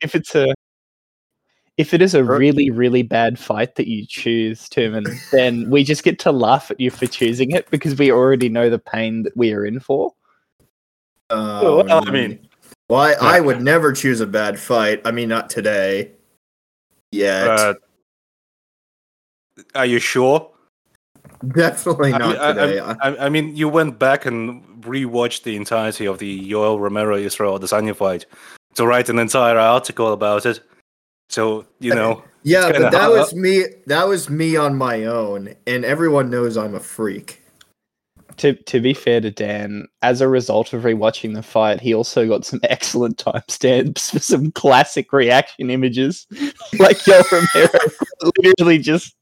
if it's a if it is a really really bad fight that you choose, Tumen, then we just get to laugh at you for choosing it because we already know the pain that we are in for. Um, well, I mean, well, I, I would never choose a bad fight. I mean, not today. Yet. uh, are you sure? Definitely not I- today. I, I mean, you went back and rewatched the entirety of the Yoel Romero Israel Adesanya fight to write an entire article about it. So you know, yeah, but that hot- was me. That was me on my own, and everyone knows I'm a freak. To to be fair to Dan, as a result of rewatching the fight, he also got some excellent timestamps for some classic reaction images, like Yo Romero literally just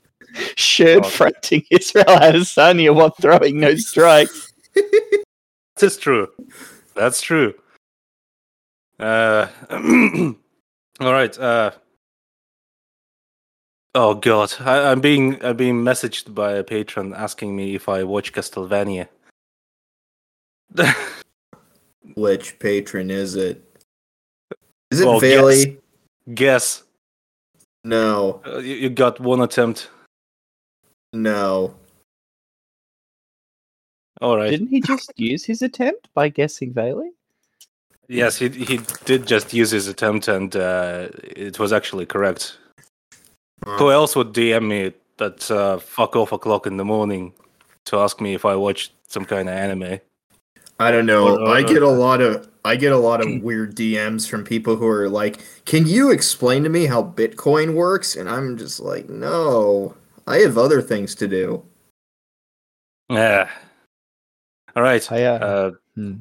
shirt Oh. fronting Israel Adesanya while throwing no strikes. that's true. That's true. Uh, all right. Uh, oh God, I, I'm being I'm being messaged by a patron asking me if I watch Castlevania. Which patron is it? Is it Well, Bailey? Guess No, uh, you, you got one attempt. no. All right. Didn't he just use his attempt by guessing Bailey? Yes, he he did just use his attempt, and uh, it was actually correct. Who else would DM me at uh, fuck off o'clock in the morning to ask me if I watched some kind of anime? I don't know. Or- or- I get a lot of I get a lot of weird DMs from people who are like, "Can you explain to me how Bitcoin works?" And I'm just like, "No, I have other things to do." Yeah. All right. I, uh, Uh, hmm.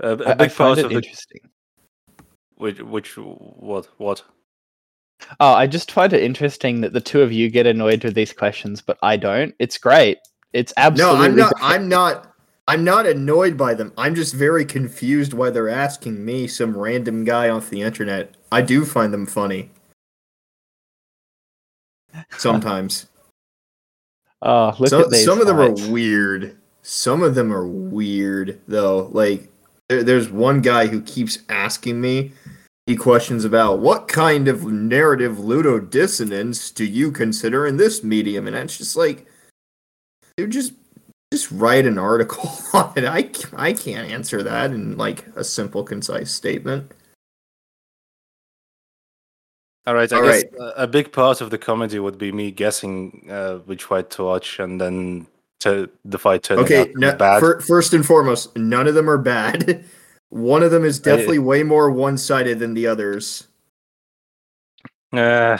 A, a I, I big find part it of the interesting. which which what what Oh, I just find it interesting that the two of you get annoyed with these questions, but I don't. It's great. It's absolutely. No, absolutely. I'm not. great. I'm not. I'm not annoyed by them. I'm just very confused why they're asking me, some random guy off the internet. I do find them funny. Sometimes. Oh, look some, at these. some of them fights. are weird. Some of them are weird though. Like there, there's one guy who keeps asking me he questions about what kind of narrative ludodissonance do you consider in this medium, and it's just like, dude, just just write an article on it. I I can't answer that in like a simple, concise statement. All right, I All guess a a big part of the comedy would be me guessing uh, which fight to watch, and then to the fight to okay no, for, first and foremost none of them are bad. One of them is definitely I, way more one-sided than the others. Uh,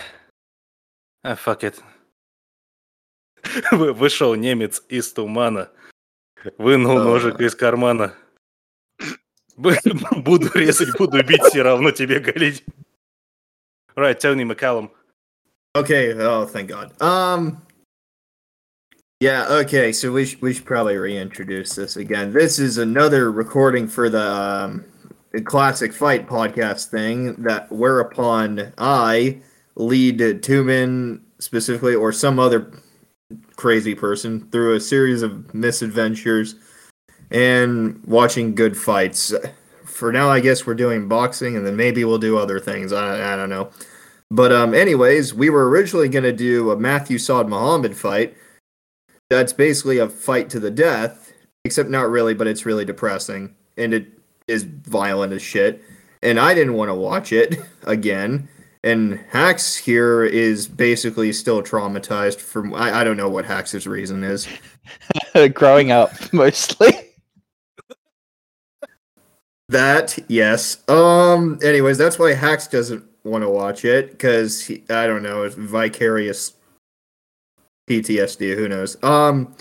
uh fuck it. Вышел немец из тумана. Вынул э, ножик из кармана. Буду резать буду бить все равно тебе галить right toney mccallum. Okay oh thank god. Um yeah. Okay. So we sh- we should probably reintroduce this again. This is another recording for the um, the classic fight podcast thing. That whereupon I lead Tumen specifically, or some other crazy person, through a series of misadventures and watching good fights. For now, I guess we're doing boxing, and then maybe we'll do other things. I, I don't know. But um, anyways, we were originally going to do a Matthew Saad Muhammad fight. That's basically a fight to the death, except not really, but it's really depressing and it is violent as shit. And I didn't want to watch it again. And Hax here is basically still traumatized from I, I don't know what Hax's reason is. growing up mostly. That yes. Um. Anyways, that's why Hax doesn't want to watch it because I don't know. It's vicarious PTSD. Who knows? Um.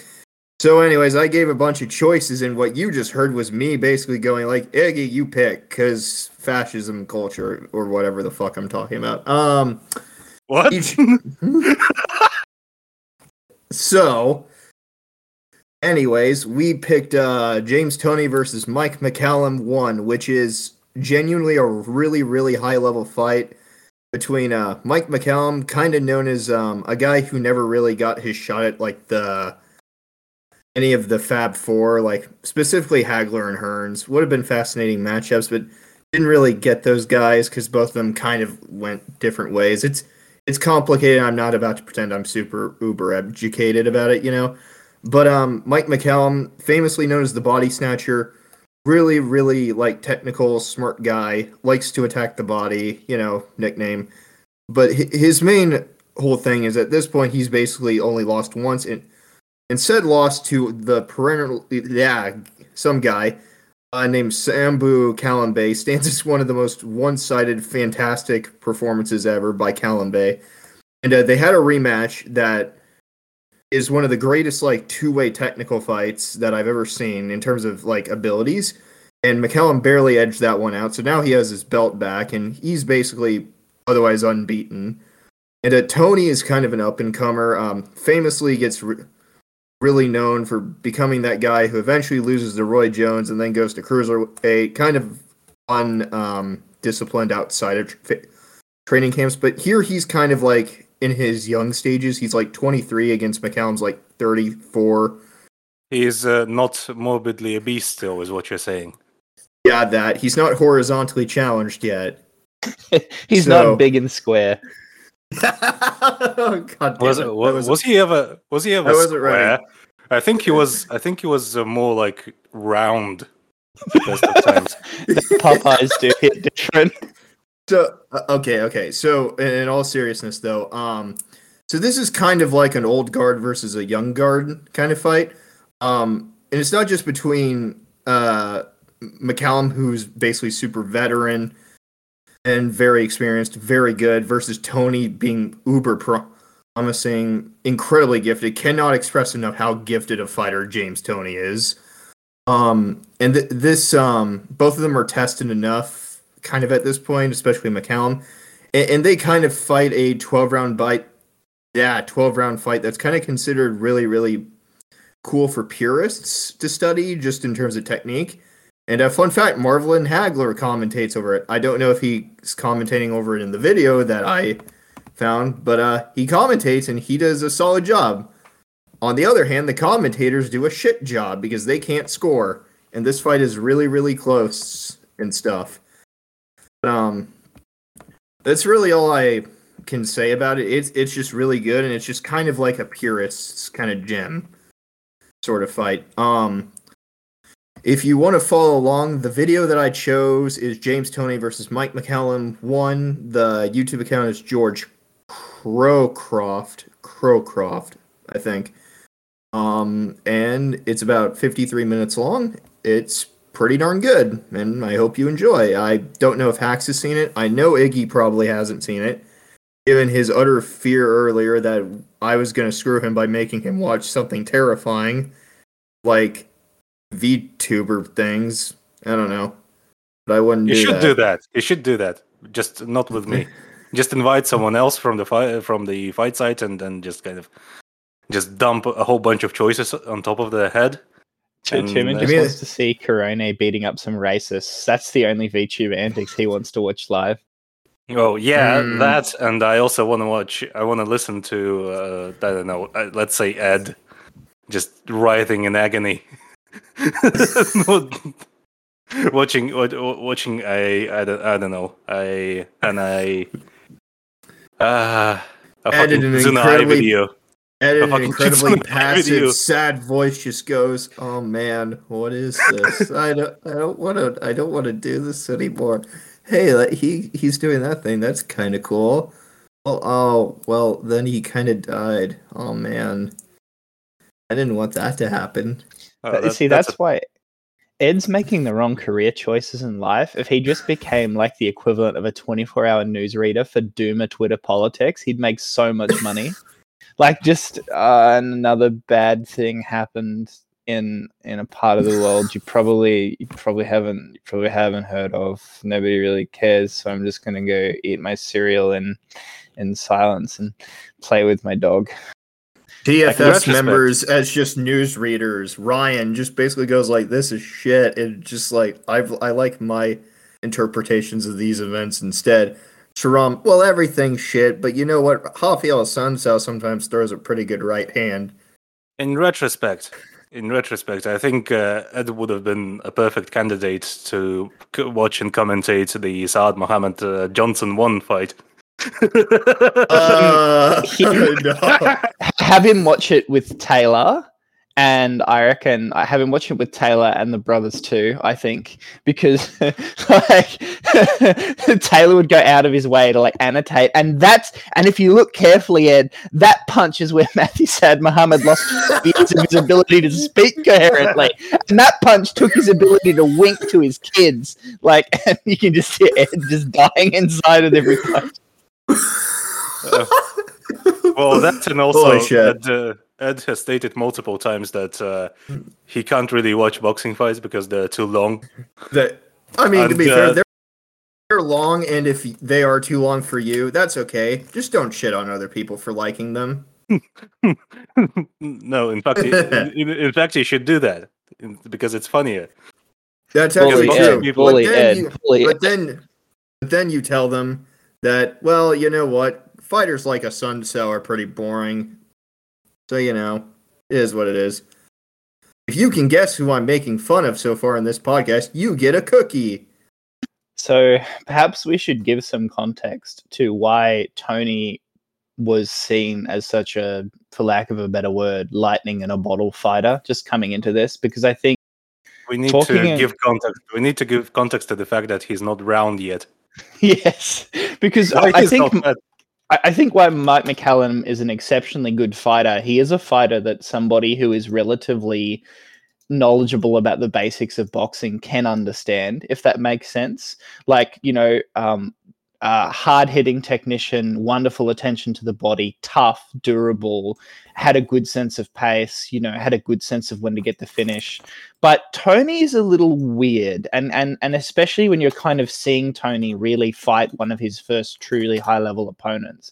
So, anyways, I gave a bunch of choices, and what you just heard was me basically going like, "Iggy, you pick," because fascism culture or whatever the fuck I'm talking about. Um. What? Each- So, anyways, we picked uh, James Toney versus Mike McCallum one, which is genuinely a really, really high level fight between uh, Mike McCallum, kind of known as um, a guy who never really got his shot at like the any of the Fab Four, like specifically Hagler and Hearns. Would have been fascinating matchups, but didn't really get those guys because both of them kind of went different ways. It's it's complicated. I'm not about to pretend I'm super uber educated about it, you know. But um, Mike McCallum, famously known as the Body Snatcher, really, really like technical, smart guy, likes to attack the body, you know, nickname. But his main whole thing is at this point he's basically only lost once and instead lost to the perennial yeah some guy uh, named Sumbu Kalambay stands as one of the most one-sided fantastic performances ever by Kalambay and uh, they had a rematch that is one of the greatest like two-way technical fights that I've ever seen in terms of like abilities and McCallum barely edged that one out so now he has his belt back and he's basically otherwise unbeaten and uh, Toney is kind of an up and comer. Um, famously gets re- really known for becoming that guy who eventually loses to Roy Jones and then goes to cruiserweight, kind of undisciplined outside of tra- training camps. But here he's kind of like in his young stages. He's like 23 against McCallum's like 34. He's uh, not morbidly obese still, is what you're saying. Yeah, that he's not horizontally challenged yet. he's so, not big and square. oh, God was, it, was, was, he ever was he ever square? Ready. I think he was. I think he was uh, more like round. the Popeyes do hit different. So uh, okay, okay. So in all seriousness, though, um, so this is kind of like an old guard versus a young guard kind of fight, um, and it's not just between uh, McCallum, who's basically super veteran, and very experienced, very good, versus Toney being uber promising, incredibly gifted. Cannot express enough how gifted a fighter James Toney is. Um, and th- this, um, both of them are tested enough, kind of at this point, especially McCallum, and, and they kind of fight a twelve round bite. Yeah, twelve round fight that's kind of considered really, really cool for purists to study, just in terms of technique. And a fun fact, Marvin Hagler commentates over it. I don't know if he's commentating over it in the video that I found, but uh, he commentates and he does a solid job. On the other hand, the commentators do a shit job because they can't score, and this fight is really, really close and stuff. Um, that's really all I can say about it. It's it's just really good, and it's just kind of like a purist's kind of gem sort of fight. Um, if you want to follow along, the video that I chose is James Toney versus Mike McCallum. One, the YouTube account is George Crowcroft. Crowcroft, I think. Um, and it's about 53 minutes long. It's pretty darn good, and I hope you enjoy. I don't know if Hax has seen it. I know Iggy probably hasn't seen it, given his utter fear earlier that I was going to screw him by making him watch something terrifying, like VTuber things. I don't know, but I wouldn't. You do should that. do that. You should do that. Just not with me. just invite someone else from the fight from the fight site, and then just kind of just dump a whole bunch of choices on top of the head. And, Timon just wants to see Corona beating up some racists. That's the only VTuber antics he wants to watch live. Oh yeah, mm. that, and I also want to watch. I want to listen to. Uh, I don't know. Uh, let's say Ed, just writhing in agony. watching watching a I don't, I don't know a and I uh, a fucking Zunai video. Edit an incredibly passive, sad voice just goes, "Oh man, what is this? I don't, I don't want to, I don't want to do this anymore." Hey, he he's doing that thing. That's kind of cool. Oh, oh, well, then he kind of died. Oh man, I didn't want that to happen. Oh, that's, see, that's, that's a... why Ed's making the wrong career choices in life. If he just became like the equivalent of a 24 hour newsreader for Doomer Twitter politics, he'd make so much money. like, just uh, another bad thing happened in in a part of the world you probably you probably haven't you probably haven't heard of. Nobody really cares, so I'm just gonna go eat my cereal in in silence and play with my dog. DFS members as just news readers. Ryan just basically goes like, "This is shit." And just like i've I like my interpretations of these events instead. Sharam, well, everything's shit, but you know what? Rafael Assunção sometimes throws a pretty good right hand. In retrospect, in retrospect, I think uh, Ed would have been a perfect candidate to c- watch and commentate the Saad Muhammad uh, Johnson one fight. Uh, no. have him watch it with Taylor, and I reckon I have him watch it with Taylor and the brothers too. I think because like Taylor would go out of his way to like annotate, and that's and if you look carefully, Ed, that punch is where Matthew Saad Muhammad lost his ability to speak coherently, and that punch took his ability to wink to his kids. Like and you can just see Ed just dying inside of every punch. Uh, well, that's and also Holy shit. Ed, uh, Ed has stated multiple times that uh, he can't really watch boxing fights because they're too long. that I mean, to be uh, fair, they're, they're long, and if they are too long for you, that's okay. Just don't shit on other people for liking them. no, in fact, in, in fact, you should do that because it's funnier. That's Bully actually Ed, true. people- bully but then Ed, you, bully but then, but then you tell them that, well, you know what? Fighters like Assunção are pretty boring. So you know, it is what it is. If you can guess who I'm making fun of so far in this podcast, you get a cookie. So perhaps we should give some context to why Toney was seen as such a, for lack of a better word, lightning in a bottle fighter just coming into this, because I think, We need Talking to in- give context. We need to give context to the fact that he's not round yet. yes, because Why I, I think not fat. I think why Mike McCallum is an exceptionally good fighter, he is a fighter that somebody who is relatively knowledgeable about the basics of boxing can understand, if that makes sense. Like, you know, um, uh, hard hitting technician, wonderful attention to the body, tough, durable, had a good sense of pace, you know, had a good sense of when to get the finish. But Toney's a little weird, and and and especially when you're kind of seeing Toney really fight one of his first truly high level opponents.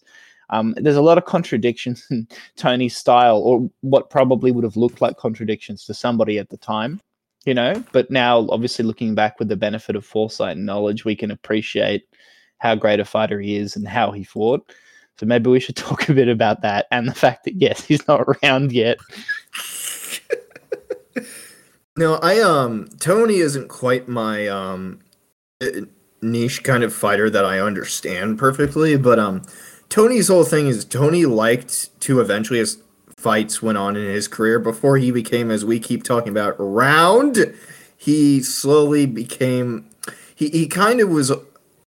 Um, there's a lot of contradictions in Toney's style, or what probably would have looked like contradictions to somebody at the time, you know. But now, obviously, looking back with the benefit of foresight and knowledge, we can appreciate how great a fighter he is and how he fought. So maybe we should talk a bit about that and the fact that yes, he's not around yet. No, I um Toney isn't quite my um uh, niche kind of fighter that I understand perfectly, but um Toney's whole thing is Toney liked to eventually as fights went on in his career before he became as we keep talking about round, he slowly became he he kind of was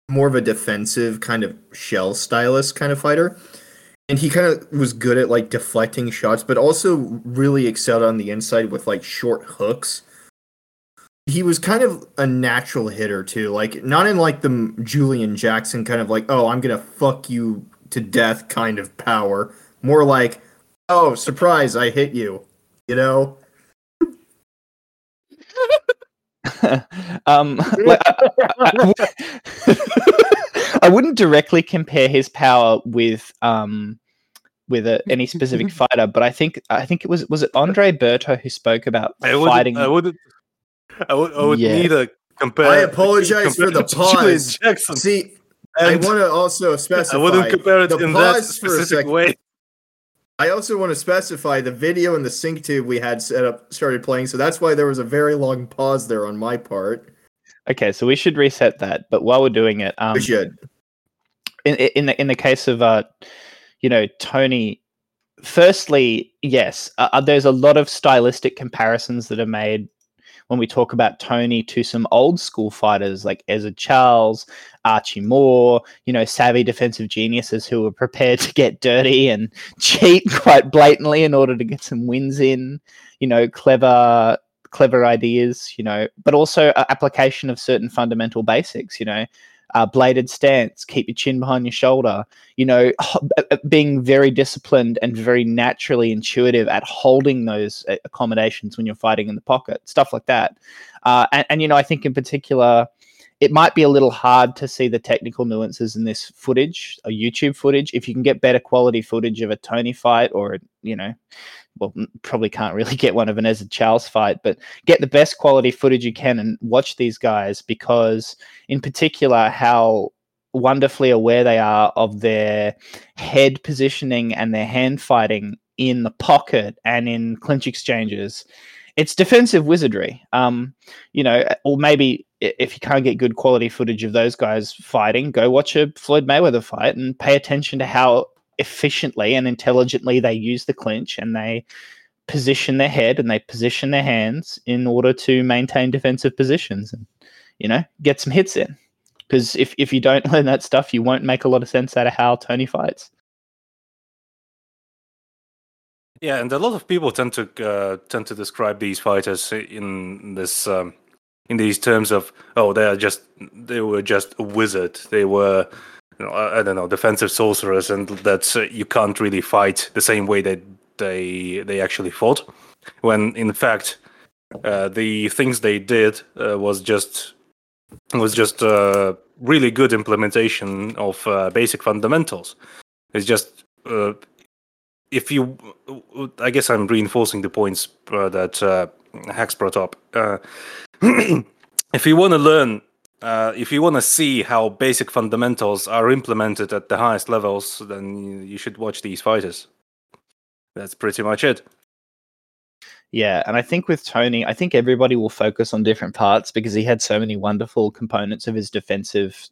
more of a defensive kind of shell stylist kind of fighter. And he kind of was good at like deflecting shots, but also really excelled on the inside with like short hooks. He was kind of a natural hitter too, like not in like the Julian Jackson kind of like, oh, I'm gonna fuck you to death kind of power. More like, oh, surprise, I hit you. You know? um, like, I, I- I- I wouldn't directly compare his power with um, with a, any specific fighter, but I think I think it was was it Andre Berto who spoke about I would. fighting. I would. I would. I would Yeah. need a compare. I apologize for the compare pause. Jackson. See, I want to also specify. I wouldn't compare it the in that pause for a specific second. way. I also want to specify the video and the sync tube we had set up started playing, so that's why there was a very long pause there on my part. okay, so we should reset that. But while we're doing it, um, We should. in in the in the case of uh, you know Toney. Firstly, yes, uh, uh, there's a lot of stylistic comparisons that are made when we talk about Toney to some old school fighters like Ezzard Charles, Archie Moore, you know, savvy defensive geniuses who were prepared to get dirty and cheat quite blatantly in order to get some wins in, you know, clever clever ideas, you know, but also application of certain fundamental basics, you know, uh, bladed stance, keep your chin behind your shoulder, you know, uh, uh, being very disciplined and very naturally intuitive at holding those uh, accommodations when you're fighting in the pocket, stuff like that. Uh, and, and, you know, I think in particular, it might be a little hard to see the technical nuances in this footage, a YouTube footage. If you can get better quality footage of a Toney fight or, you know, well, probably can't really get one of an Ezzard Charles fight, but get the best quality footage you can and watch these guys because, in particular, how wonderfully aware they are of their head positioning and their hand fighting in the pocket and in clinch exchanges it's defensive wizardry. Um, you know, or maybe if you can't get good quality footage of those guys fighting, go watch a Floyd Mayweather fight and pay attention to how efficiently and intelligently they use the clinch and they position their head and they position their hands in order to maintain defensive positions and you know get some hits in. Because if, if you don't learn that stuff you won't make a lot of sense out of how toney fights. Yeah and a lot of people tend to uh, tend to describe these fighters in this um, in these terms of oh they are just they were just a wizard. They were you know, I, don't know defensive sorcerers and that uh, you can't really fight the same way that they they actually fought when in fact uh, the things they did uh, was just was just uh, really good implementation of uh, basic fundamentals. It's just uh, if you, I guess I'm reinforcing the points that Hax brought up. if you want to learn, if you want to see how basic fundamentals are implemented at the highest levels, then you should watch these fighters. That's pretty much it. Yeah, and I think with Toney, I think everybody will focus on different parts because he had so many wonderful components of his defensive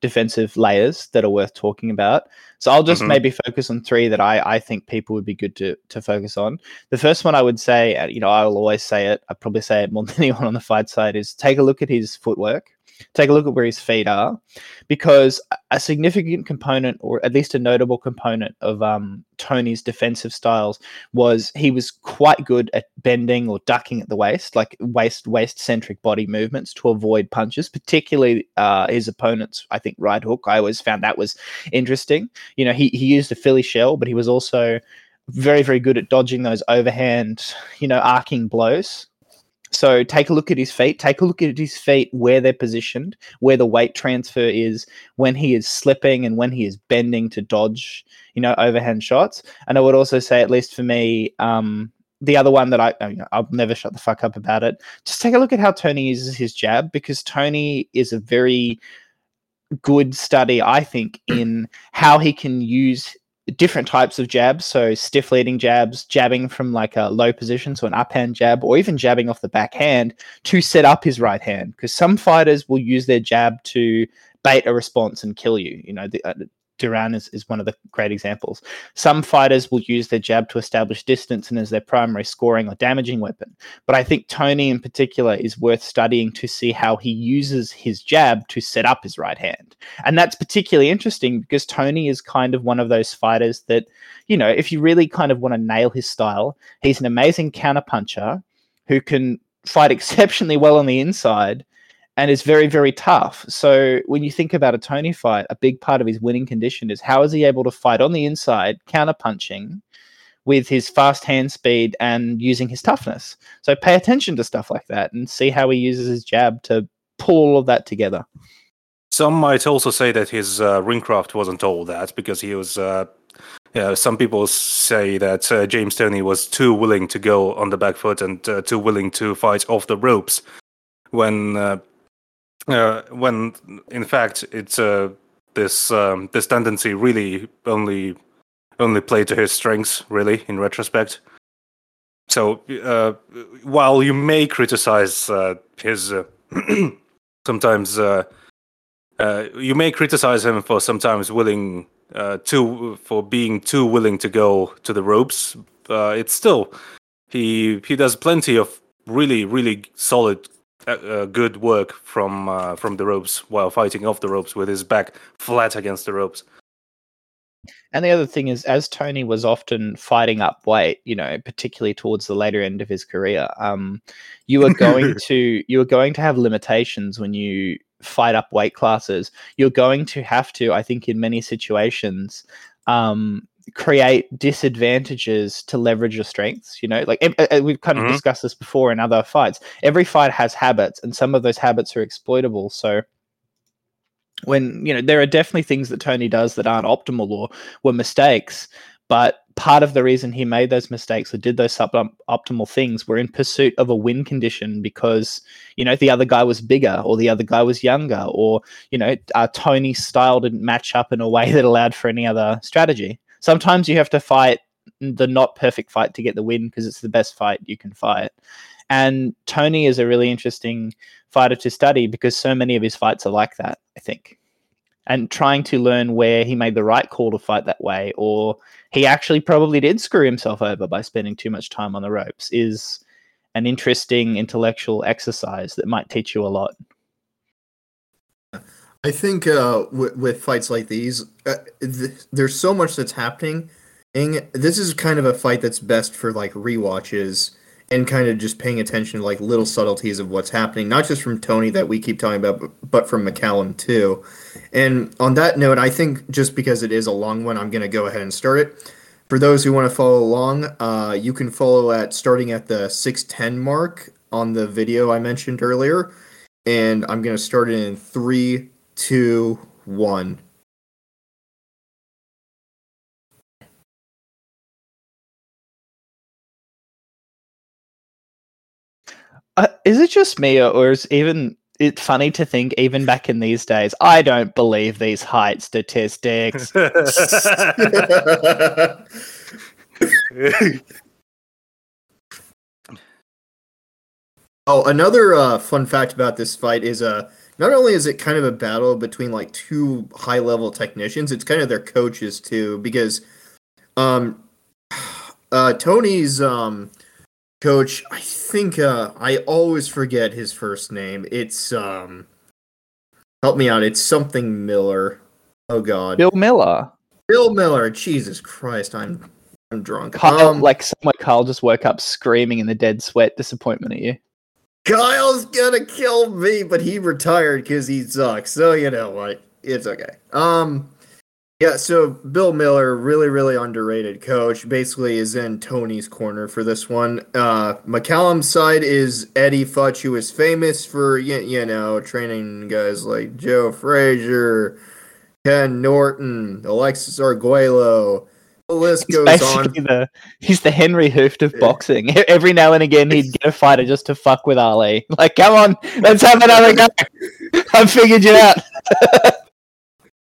defensive layers that are worth talking about. So I'll just mm-hmm. maybe focus on three that I, I think people would be good to to focus on. The first one I would say, you know, I'll always say it. I probably say it more than anyone on the fight side is take a look at his footwork take a look at where his feet are, because a significant component, or at least a notable component of um, Toney's defensive styles, was he was quite good at bending or ducking at the waist, like waist waist centric body movements to avoid punches, particularly uh, his opponent's, I think, right hook. I always found that was interesting. You know, he he used a Philly shell, but he was also very very good at dodging those overhand, you know, arcing blows so take a look at his feet. Take a look at his feet, where they're positioned, where the weight transfer is, when he is slipping and when he is bending to dodge, you know, overhand shots. And I would also say, at least for me, um, the other one that I, you know, I'll never shut the fuck up about it. Just take a look at how Toney uses his jab because Toney is a very good study, I think, in how he can use different types of jabs. So stiff leading jabs, jabbing from like a low position, so an uphand jab, or even jabbing off the backhand to set up his right hand. Because some fighters will use their jab to bait a response and kill you. You know, the, uh, Duran is, is one of the great examples. Some fighters will use their jab to establish distance and as their primary scoring or damaging weapon. But I think Toney in particular is worth studying to see how he uses his jab to set up his right hand. And that's particularly interesting because Toney is kind of one of those fighters that, you know, if you really kind of want to nail his style, he's an amazing counterpuncher who can fight exceptionally well on the inside and it's very very tough. So when you think about a Toney fight, a big part of his winning condition is how is he able to fight on the inside, counter punching with his fast hand speed and using his toughness. So pay attention to stuff like that and see how he uses his jab to pull all of that together. Some might also say that his uh, ringcraft wasn't all that because he was. Uh, yeah, some people say that uh, James Toney was too willing to go on the back foot and uh, too willing to fight off the ropes when uh, when in fact it's uh, this um, this tendency really only only played to his strengths really in retrospect. So uh, while you may criticize uh, his uh, sometimes uh, you may criticize him for sometimes willing too for being too willing to go to the ropes it's still he he does plenty of really really solid uh, good work from uh, from the ropes while fighting off the ropes with his back flat against the ropes. And the other thing is, as Toney was often fighting up weight, you know, particularly towards the later end of his career, um, you are going to you are going to have limitations when you fight up weight classes. You're going to have to, I think, in many situations, um, create disadvantages to leverage your strengths you know? Like we've kind of mm-hmm. discussed this before in other fights. Every fight has habits and some of those habits are exploitable. So when you know there are definitely things that toney does that aren't optimal or were mistakes but part of the reason he made those mistakes or did those suboptimal things were in pursuit of a win condition because you know the other guy was bigger or the other guy was younger or you know uh, toney's style didn't match up in a way that allowed for any other strategy sometimes you have to fight the not perfect fight to get the win because it's the best fight you can fight. And Toney is a really interesting fighter to study because so many of his fights are like that, I think. And trying to learn where he made the right call to fight that way, or he actually probably did screw himself over by spending too much time on the ropes, is an interesting intellectual exercise that might teach you a lot. I think uh, with, with fights like these, uh, th- there's so much that's happening. And this is kind of a fight that's best for like rewatches and kind of just paying attention to like little subtleties of what's happening, not just from Toney that we keep talking about, but, from McCallum too. And on that note, I think just because it is a long one, I'm going to go ahead and start it. For those who want to follow along, uh, you can follow at starting at the 610 mark on the video I mentioned earlier. And I'm going to start it in three, two, one. Uh, is it just me, or, or is even it funny to think even back in these days? I don't believe these height statistics. oh, another uh, fun fact about this fight is uh, not only is it kind of a battle between like two high level technicians, it's kind of their coaches too, because um, uh, Toney's um, coach, I think uh, I always forget his first name. It's um, help me out. It's something Miller. Oh God, Bill Miller. Bill Miller. Jesus Christ, I'm I'm drunk. Kyle, um, like somewhere Kyle just woke up screaming in the dead sweat, disappointment at you. Kyle's gonna kill me, but he retired because he sucks. So you know what? It's okay. Um, yeah. So Bill Miller, really, really underrated coach. Basically, is in Toney's corner for this one. Uh, McCallum's side is Eddie Futch, who is famous for you, you know training guys like Joe Frazier, Ken Norton, Alexis Arguello the list He's goes basically on. the he's the Henri Hooft of boxing. Every now and again, he'd get a fighter just to fuck with Ali. Like, come on, let's have another go. I figured you out.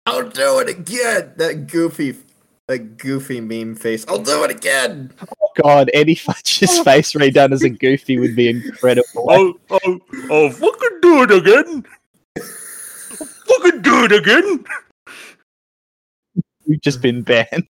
I'll do it again. That goofy, that goofy meme face. I'll do it again. Oh God, Eddie Futch's face redone as a goofy would be incredible. Oh, oh, oh, fucking do it again. I'll fucking do it again. You've just been banned.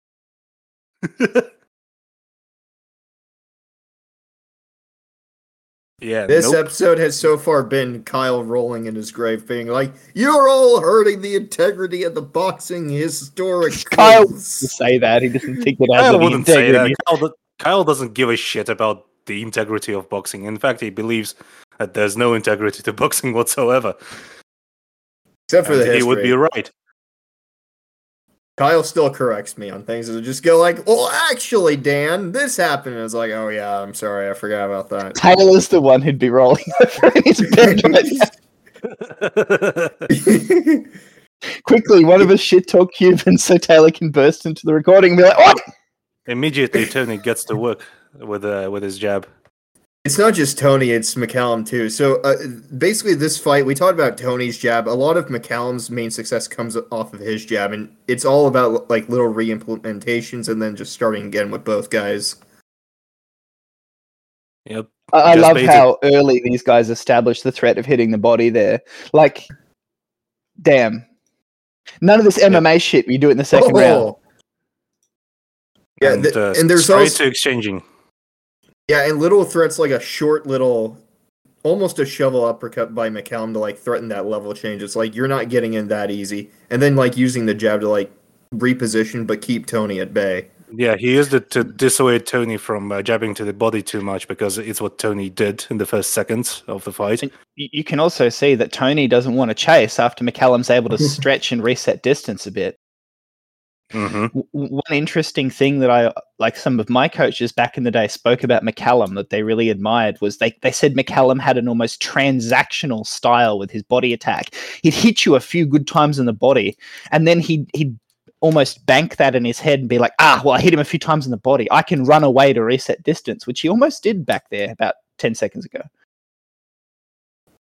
Yeah, This nope. episode has so far been Kyle rolling in his grave, being like, "You're all hurting the integrity of the boxing historic." Kyle say that he doesn't think it has Kyle any wouldn't say that. integrity. Kyle, do- Kyle doesn't give a shit about the integrity of boxing. In fact, he believes that there's no integrity to boxing whatsoever. except for the history. he would be right. Kyle still corrects me on things, and just go like, "Well, actually, Dan, this happened." And it's like, "Oh yeah, I'm sorry, I forgot about that." Taylor's the one who'd be rolling over in his bed. Quickly, one of us shit talk Cuban so Taylor can burst into the recording and be like, "What?" Immediately, Toney gets to work with uh, with his jab. It's not just Toney; it's McCallum too. So uh, basically, this fight we talked about Toney's jab. A lot of McCallum's main success comes off of his jab, and it's all about like little re-implementations and then just starting again with both guys. Yep. I, I love basic. how early these guys establish the threat of hitting the body there. Like, damn. None of this MMA shit you do it in the second round. Oh. Yeah, and, th- uh, and there's straight also to exchanging. Yeah, and little threats like a short little, almost a shovel uppercut by McCallum to like threaten that level change. It's like you're not getting in that easy, and then like using the jab to like reposition but keep Toney at bay. Yeah, he used it to dissuade Toney from uh, jabbing to the body too much because it's what Toney did in the first seconds of the fight. Y- You can also see that Toney doesn't want to chase after McCallum's able to stretch and reset distance a bit. Hmm One interesting thing that I like some of my coaches back in the day spoke about McCallum that they really admired was they, they said McCallum had an almost transactional style with his body attack. He'd hit you a few good times in the body, and then he'd he'd almost bank that in his head and be like, ah, well, I hit him a few times in the body. I can run away to reset distance, which he almost did back there about 10 seconds ago.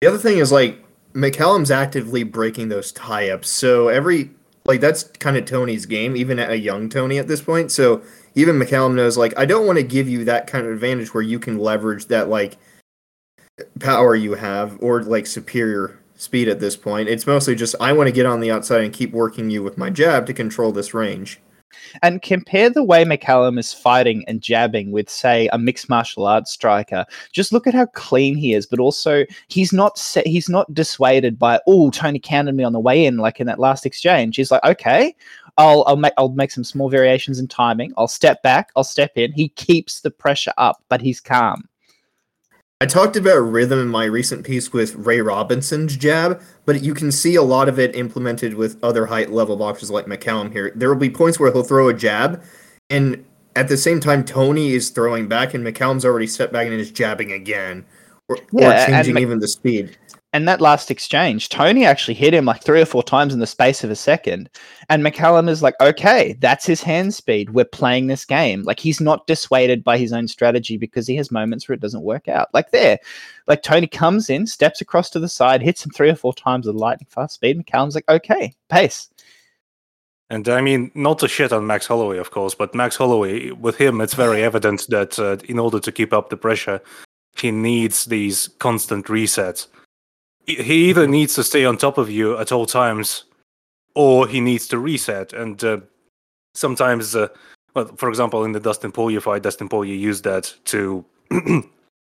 The other thing is like McCallum's actively breaking those tie-ups. So every like that's kind of Toney's game, even at a young Toney at this point. So even McCallum knows like I don't want to give you that kind of advantage where you can leverage that like power you have or like superior speed at this point. It's mostly just I want to get on the outside and keep working you with my jab to control this range. And compare the way McCallum is fighting and jabbing with, say, a mixed martial arts striker. Just look at how clean he is, but also he's not se- he's not dissuaded by oh Toney counted me on the way in, like in that last exchange. He's like, okay, I'll I'll make I'll make some small variations in timing. I'll step back. I'll step in. He keeps the pressure up, but he's calm. I talked about rhythm in my recent piece with Ray Robinson's jab, but you can see a lot of it implemented with other height level boxers like McCallum here. There will be points where he'll throw a jab, and at the same time, Toney is throwing back, and McCallum's already stepped back and is jabbing again, or, yeah, or changing Mc- even the speed and that last exchange, Toney actually hit him like three or four times in the space of a second. And McCallum is like, okay, that's his hand speed. We're playing this game. Like he's not dissuaded by his own strategy because he has moments where it doesn't work out. Like there, like Toney comes in, steps across to the side, hits him three or four times with lightning fast speed. McCallum's like, okay, pace. And I mean, not to shit on Max Holloway, of course, but Max Holloway, with him, it's very evident that uh, in order to keep up the pressure, he needs these constant resets he either needs to stay on top of you at all times or he needs to reset. And uh, sometimes uh, well, for example in the dustin poirier fight dustin poirier used that to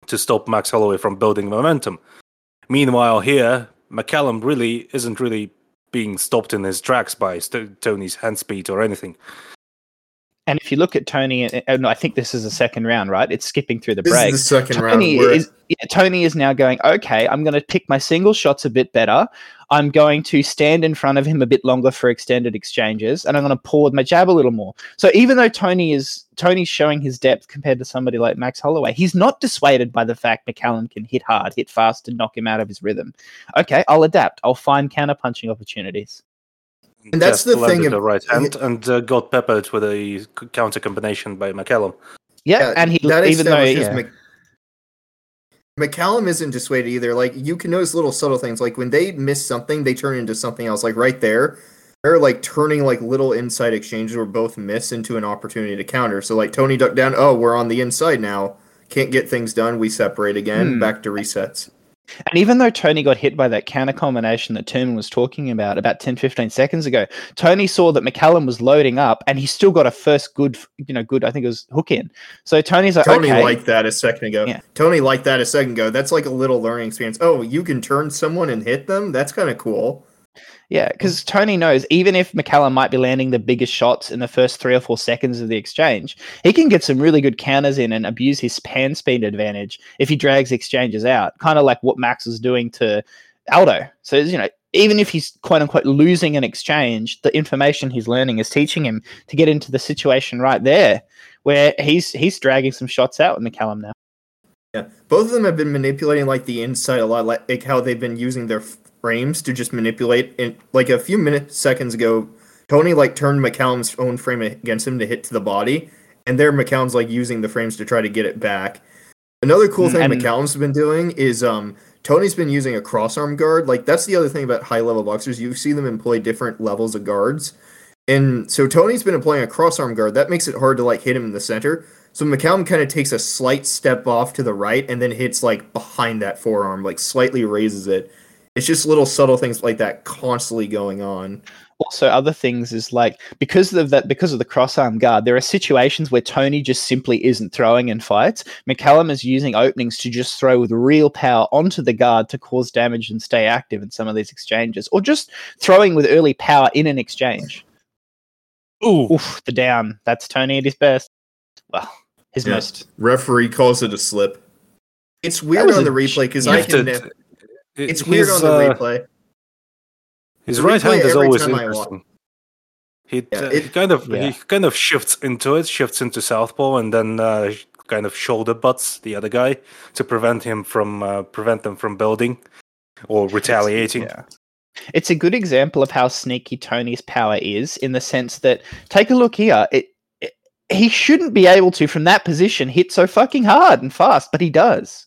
to stop max holloway from building momentum. Meanwhile here mccallum really isn't really being stopped in his tracks by St- toney's hand speed or anything and if you look at Toney, and I think this is the second round, right? It's skipping through the this break. Is the second Toney round. Is, yeah, Toney is now going, okay, I'm going to pick my single shots a bit better. I'm going to stand in front of him a bit longer for extended exchanges, and I'm going to pour with my jab a little more. So even though Toney is Toney's showing his depth compared to somebody like Max Holloway, he's not dissuaded by the fact McCallum can hit hard, hit fast, and knock him out of his rhythm. Okay, I'll adapt. I'll find counter punching opportunities and that's the thing. the right hand and uh, got peppered with a counter combination by McCallum. Yeah, yeah and he that even though yeah. Mc, McCallum isn't dissuaded either. Like you can notice little subtle things. Like when they miss something, they turn into something else. Like right there, they're like turning like little inside exchanges where both miss into an opportunity to counter. So like Toney ducked down. Oh, we're on the inside now. Can't get things done. We separate again. Hmm. Back to resets. And even though Toney got hit by that counter combination that Turman was talking about about 10, 15 seconds ago, Toney saw that McCallum was loading up and he still got a first good, you know, good, I think it was hook in. So Toney's like, Toney okay. liked that a second ago. Yeah. Toney liked that a second ago. That's like a little learning experience. Oh, you can turn someone and hit them? That's kind of cool. Yeah, because Toney knows even if McCallum might be landing the biggest shots in the first three or four seconds of the exchange, he can get some really good counters in and abuse his pan speed advantage if he drags exchanges out, kind of like what Max is doing to Aldo. So, you know, even if he's quote unquote losing an exchange, the information he's learning is teaching him to get into the situation right there where he's he's dragging some shots out with McCallum now. Yeah, both of them have been manipulating like the inside a lot, like how they've been using their frames to just manipulate. And like a few minutes seconds ago, Toney like turned McCallum's own frame against him to hit to the body, and there McCallum's like using the frames to try to get it back. Another cool mm, thing McCallum's been doing is um Toney's been using a crossarm guard. Like that's the other thing about high level boxers. You see them employ different levels of guards. And so Toney's been employing a crossarm guard. That makes it hard to like hit him in the center. So McCallum kind of takes a slight step off to the right and then hits like behind that forearm, like slightly raises it it's just little subtle things like that constantly going on. Also other things is like because of that because of the crossarm guard there are situations where toney just simply isn't throwing in fights. Mccallum is using openings to just throw with real power onto the guard to cause damage and stay active in some of these exchanges or just throwing with early power in an exchange. Ooh. Oof, the down. That's toney at his best. Well his yeah. most. Referee calls it a slip. It's weird on the replay because i can to, it's his, weird on the uh, replay. His the right replay hand is always interesting. He, yeah, uh, it, he kind of yeah. he kind of shifts into it, shifts into southpaw, and then uh, kind of shoulder butts the other guy to prevent him from uh, prevent them from building or retaliating. It's, yeah. It's a good example of how sneaky Toney's power is, in the sense that take a look here. It, it he shouldn't be able to from that position hit so fucking hard and fast, but he does.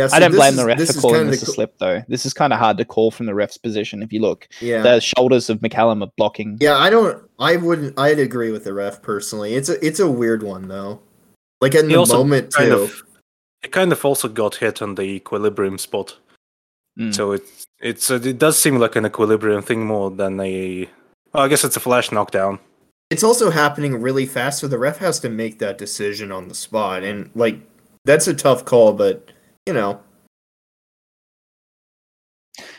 Yeah, so I don't blame is- the ref for calling this a co- slip, though. This is kind of hard to call from the ref's position. If you look, Yeah. the shoulders of McCallum are blocking. Yeah, I don't. I wouldn't. I'd agree with the ref personally. It's a. It's a weird one though. Like in He the moment kind too. of, it kind of also got hit on the equilibrium spot. Mm. So it it's uh, it does seem like an equilibrium thing more than a. Well, I guess it's a flash knockdown. It's also happening really fast, so the ref has to make that decision on the spot, and like that's a tough call. But you know,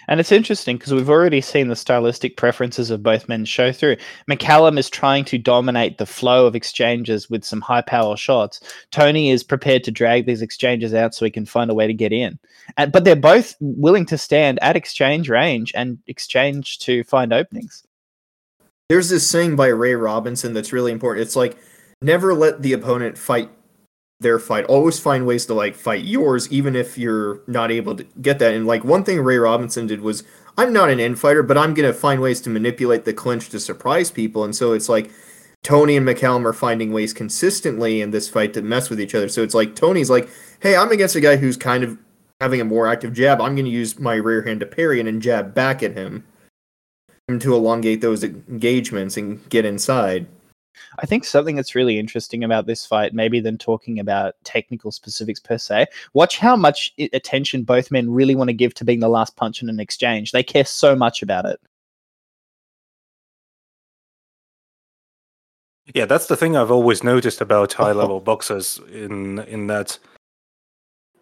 And it's interesting because we've already seen the stylistic preferences of both men show through. McCallum is trying to dominate the flow of exchanges with some high power shots. Toney is prepared to drag these exchanges out so he can find a way to get in. And, but they're both willing to stand at exchange range and exchange to find openings. there's this saying by Ray Robinson that's really important. It's like never let the opponent fight their fight. Always find ways to like fight yours, even if you're not able to get that. And like one thing Ray Robinson did was, I'm not an infighter, but I'm gonna find ways to manipulate the clinch to surprise people. And so it's like Toney and McCallum are finding ways consistently in this fight to mess with each other. So it's like Toney's like, hey, I'm against a guy who's kind of having a more active jab. I'm gonna use my rear hand to parry and then jab back at him. and To elongate those engagements and get inside. I think something that's really interesting about this fight, maybe than talking about technical specifics per se, watch how much attention both men really want to give to being the last punch in an exchange. They care so much about it. Yeah, that's the thing I've always noticed about high level boxers in in that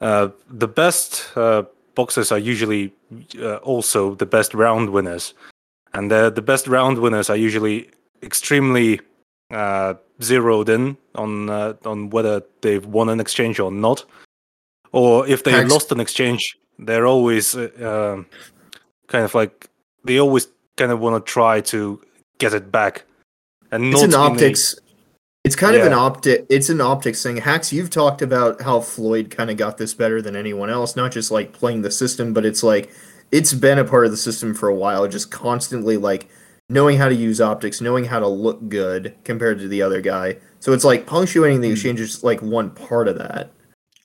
uh, the best uh, boxers are usually uh, also the best round winners, and the the best round winners are usually extremely uh, zeroed in on uh, on whether they've won an exchange or not, or if they Thanks. lost an exchange, they're always uh, um, kind of like they always kind of want to try to get it back, and It's an optics. It's kind of an Yeah. optic. It's an optics thing. Hax, you've talked about how Floyd kind of got this better than anyone else. Not just like playing the system, but it's like it's been a part of the system for a while. Just constantly like knowing how to use optics, knowing how to look good compared to the other guy. So it's like punctuating the Hmm. exchange is like one part of that.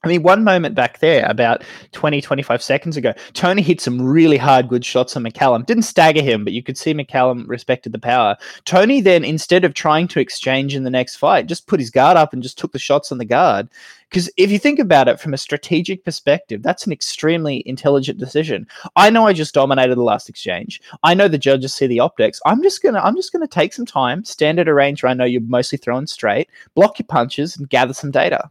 I mean, one moment back there, about 20, 25 seconds ago, Toney hit some really hard, good shots on McCallum. Didn't stagger him, but you could see McCallum respected the power. Toney then, instead of trying to exchange in the next fight, just put his guard up and just took the shots on the guard. Because if you think about it from a strategic perspective, that's an extremely intelligent decision. I know I just dominated the last exchange. I know the judges see the optics. I'm just gonna, I'm just gonna take some time, stand at a range where I know you're mostly throwing straight, block your punches, and gather some data.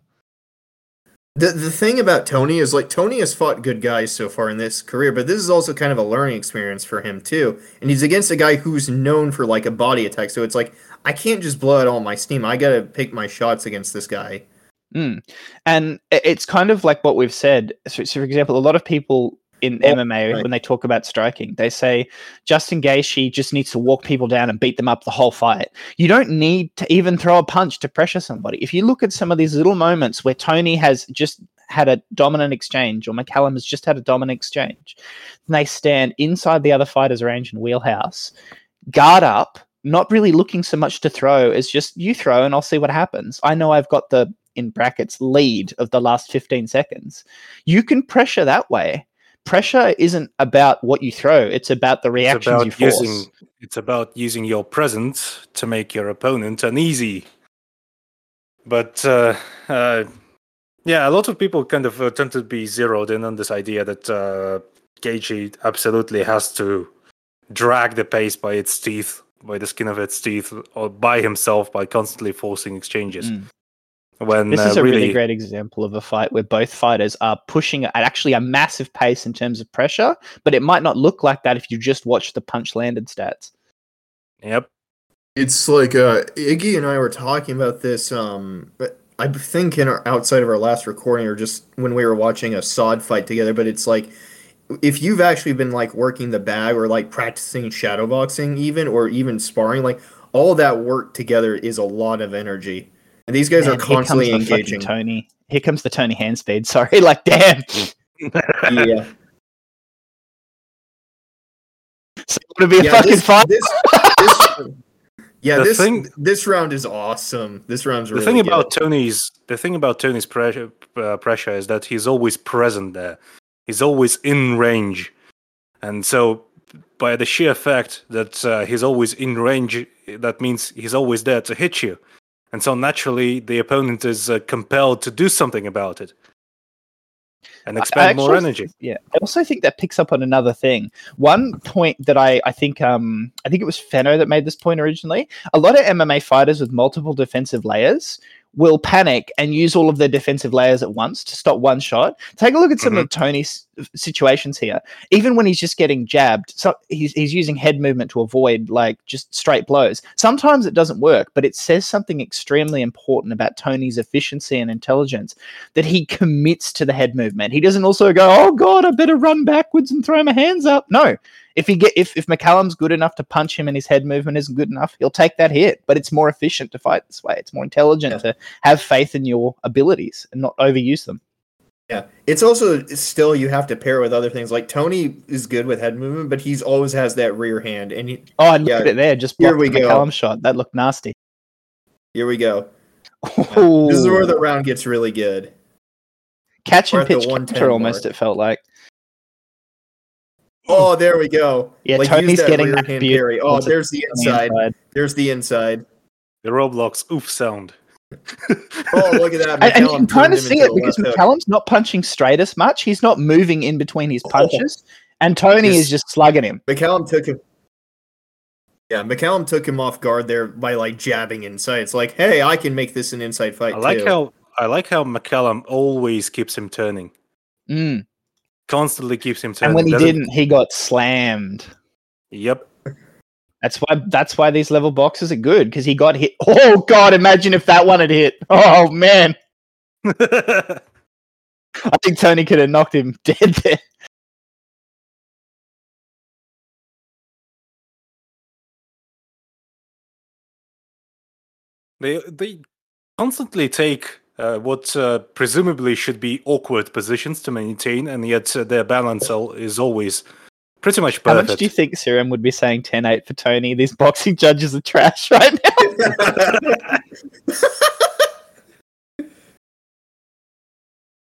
The the thing about Toney is like Toney has fought good guys so far in this career, but this is also kind of a learning experience for him too. And he's against a guy who's known for like a body attack, so it's like I can't just blow out all my steam. I gotta pick my shots against this guy. Mm. And it's kind of like what we've said. So, so for example, a lot of people in Oh, MMA, right. when they talk about striking, they say Justin Gaethje just needs to walk people down and beat them up the whole fight. You don't need to even throw a punch to pressure somebody. If you look at some of these little moments where Toney has just had a dominant exchange or McCallum has just had a dominant exchange, and they stand inside the other fighter's range and wheelhouse, guard up, not really looking so much to throw as just you throw and I'll see what happens. I know I've got the in brackets lead of the last 15 seconds. You can pressure that way. Pressure isn't about what you throw, it's about the it's about you force. using it's about using your presence to make your opponent uneasy. But uh, uh, yeah, a lot of people kind of uh, tend to be zeroed in on this idea that uh, Gaethje absolutely has to drag the pace by its teeth, by the skin of its teeth, or by himself by constantly forcing exchanges. Mm. When This uh, is a really, really great example of a fight where both fighters are pushing at actually a massive pace in terms of pressure, but it might not look like that if you just watch the punch landed stats. yep, It's like uh, Iggy and I were talking about this. Um, but I think in our outside of our last recording, or just when we were watching a Saad fight together. But it's like if you've actually been like working the bag or like practicing shadowboxing, even or even sparring, like all that work together is a lot of energy. And these guys Man, are constantly here comes the fucking engaging. Toney. Here comes the Toney hand speed. Sorry, like damn. yeah, So it would be a yeah. fucking This, fight. this, this, Yeah, The this thing- this round is awesome. This round's the really thing good. about Toney's the thing about Toney's pressure uh, pressure is that he's always present there. He's always in range, and so by the sheer fact that uh, he's always in range, that means he's always there to hit you, and so naturally the opponent is uh, compelled to do something about it and expend more energy. Yeah, I also think that picks up on another thing. One point that I, I think um I think it was Fenno that made this point originally. A lot of MMA fighters with multiple defensive layers will panic and use all of their defensive layers at once to stop one shot. Take a look at some of Toney's situations here. Even when he's just getting jabbed, so he's he's using head movement to avoid like just straight blows. Sometimes it doesn't work, but it says something extremely important about Toney's efficiency and intelligence that he commits to the head movement. He doesn't also go, "Oh God, I better run backwards and throw my hands up." No, if he get if if McCallum's good enough to punch him and his head movement isn't good enough, he'll take that hit. But it's more efficient to fight this way. It's more intelligent to have faith in your abilities and not overuse them. Yeah, it's also it's still you have to pair with other things. Like Toney is good with head movement, but he's always has that rear hand. And he, Oh, and Yeah, look at it there, just here we the go. McCallum shot. That looked nasty. here we go. This is where the round gets really good. catch we're and at pitch 110 counter almost. mark. It felt like. Oh, there we go. Yeah, like, Toney's that getting rear that hand beautiful. Oh, there's the the inside. inside. There's the inside. The Roblox oof sound. Oh, look at that. And, and you can kind of see it because left hook. McCallum's not punching straight as much. He's not moving in between his Oh. punches, and Toney Just- is just slugging him. McCallum took him. Yeah, McCallum took him off guard there by like jabbing inside. It's like, hey, I can make this an inside fight I like too. how I like how McCallum always keeps him turning. Mm. Constantly keeps him turning. And when he Doesn't- didn't, he got slammed. Yep. That's why. That's why these level boxes are good because he got hit. Oh God! Imagine if that one had hit. Oh man! I think Toney could have knocked him dead there. They they constantly take uh, what uh, presumably should be awkward positions to maintain, and yet uh, their balance al- is always pretty much How much do you think Serum would be saying 10-8 for Toney? These boxing judges are trash right now.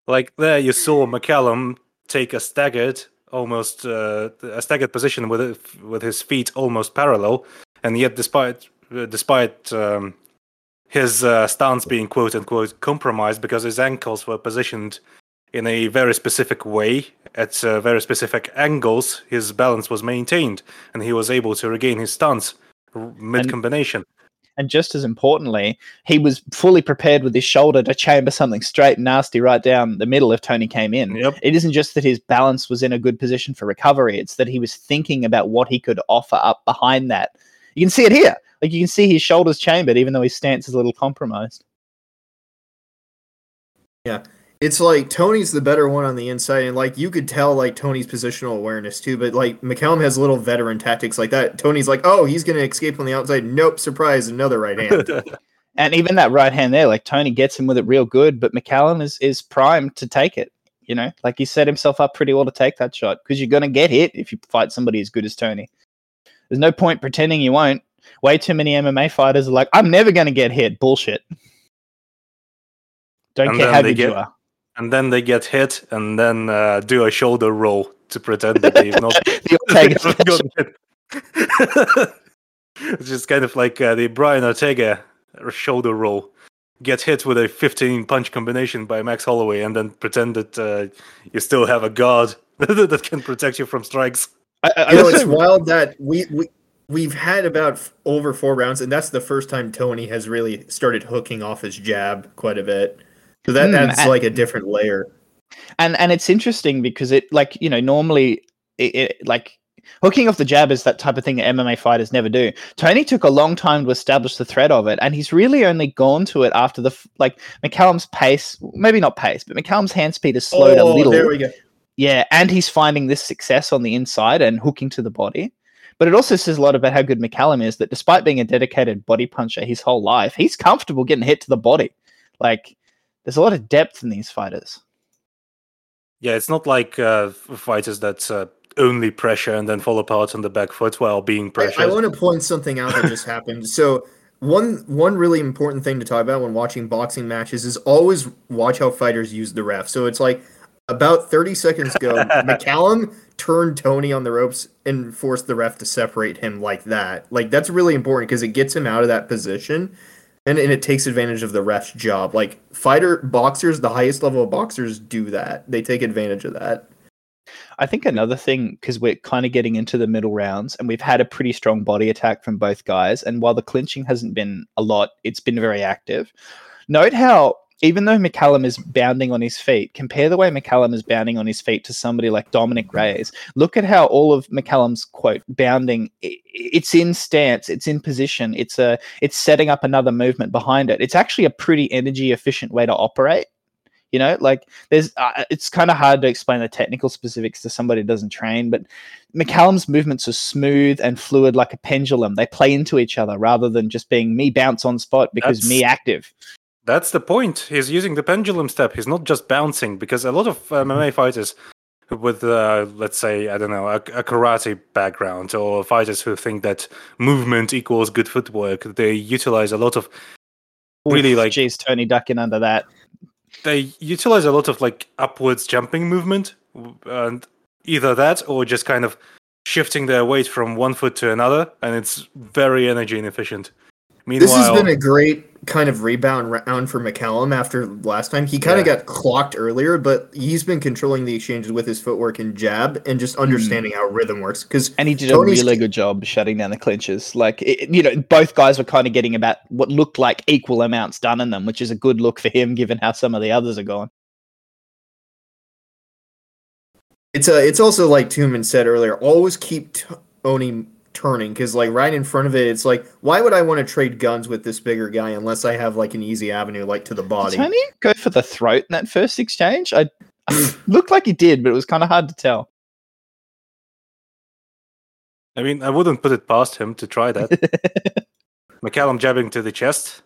like there, you saw McCallum take a staggered, almost uh, a staggered position with it- with his feet almost parallel, and yet despite uh, despite um, his uh, stance being quote unquote compromised because his ankles were positioned in a very specific way at uh, very specific angles, his balance was maintained, and he was able to regain his stance mid combination. and just as importantly, he was fully prepared with his shoulder to chamber something straight and nasty right down the middle if Toney came in. Yep. It isn't just that his balance was in a good position for recovery, it's that he was thinking about what he could offer up behind that. You can see it here. Like you can see his shoulders chambered, even though his stance is a little compromised. It's like Toney's the better one on the inside, and like you could tell like Toney's positional awareness too. But like McCallum has little veteran tactics like that. Toney's like, oh, he's gonna escape on the outside. Nope, surprise, another right hand. And even that right hand there, like Toney gets him with it real good, but McCallum is is primed to take it. You know, like he set himself up pretty well to take that shot because you're gonna get hit if you fight somebody as good as Toney. There's no point pretending you won't. Way too many MMA fighters are like, I'm never gonna get hit. Bullshit. Don't And care how they good you are. And then they get hit, and then uh, do a shoulder roll to pretend that they've not The Ortega Never got hit. it's just kind of like uh, the Brian Ortega shoulder roll. Get hit with a 15 punch combination by Max Holloway, and then pretend that uh, you still have a guard that can protect you from strikes. I, I, you know, it's wild that we we we've had about f- over four rounds, and that's the first time Toney has really started hooking off his jab quite a bit. So that Hmm, that's and- like a different layer. and and it's interesting because it like you know normally it, it like hooking off the jab is that type of thing that MMA fighters never do. Toney took a long time to establish the threat of it, and he's really only gone to it after the like McCallum's pace, maybe not pace, but McCallum's hand speed has slowed a Oh, little. there we go. Yeah, and he's finding this success on the inside and hooking to the body. But it also says a lot about how good McCallum is that despite being a dedicated body puncher his whole life, he's comfortable getting hit to the body. Like there's a lot of depth in these fighters. Yeah, it's not like uh, fighters that uh, only pressure and then fall apart on the back foot while being I, pressured. I want to point something out that just happened. So one one really important thing to talk about when watching boxing matches is always watch how fighters use the ref. So it's like about 30 seconds ago, McCallum turned Toney on the ropes and forced the ref to separate him like that. Like that's really important because it gets him out of that position and, and it takes advantage of the ref's job. Like fighter boxers, the highest level of boxers do that. They take advantage of that. I think another thing, because we're kind of getting into the middle rounds and we've had a pretty strong body attack from both guys. And while the clinching hasn't been a lot, it's been very active. Note how, even though McCallum is bounding on his feet, compare the way McCallum is bounding on his feet to somebody like Dominick Reyes. Look at how all of McCallum's quote bounding it's in stance, it's in position, it's a, it's setting up another movement behind it. It's actually a pretty energy efficient way to operate. You know, like there's uh, it's kind of hard to explain the technical specifics to somebody who doesn't train but mccallum's movements are smooth and fluid like a pendulum they play into each other rather than just being me bounce on spot because That's- me active That's the point. He's using the pendulum step. He's not just bouncing because a lot of MMA fighters with, uh, let's say, I don't know, a, a karate background or fighters who think that movement equals good footwork, they utilize a lot of really Oof, like geez toney ducking under that they utilize a lot of like upwards jumping movement and either that or just kind of shifting their weight from one foot to another and it's very energy inefficient meanwhile This has been a great kind of rebound round for McCallum after last time. He kind of Yeah. got clocked earlier, but he's been controlling the exchanges with his footwork and jab and just hmm. understanding how rhythm works. Because and he did Toney's- a really good job shutting down the clinches like it, you know both guys were kind of getting about what looked like equal amounts done in them which is a good look for him given how some of the others are going it's a, it's also like Tooman said earlier. Always keep Toney turning because like right in front of it, it's like why would I want to trade guns with this bigger guy unless I have like an easy avenue like to the body? Did body? Toney go for the throat in that first exchange? I looked like he did, but it was kind of hard to tell. i mean i wouldn't put it past him to try that mccallum jabbing to the chest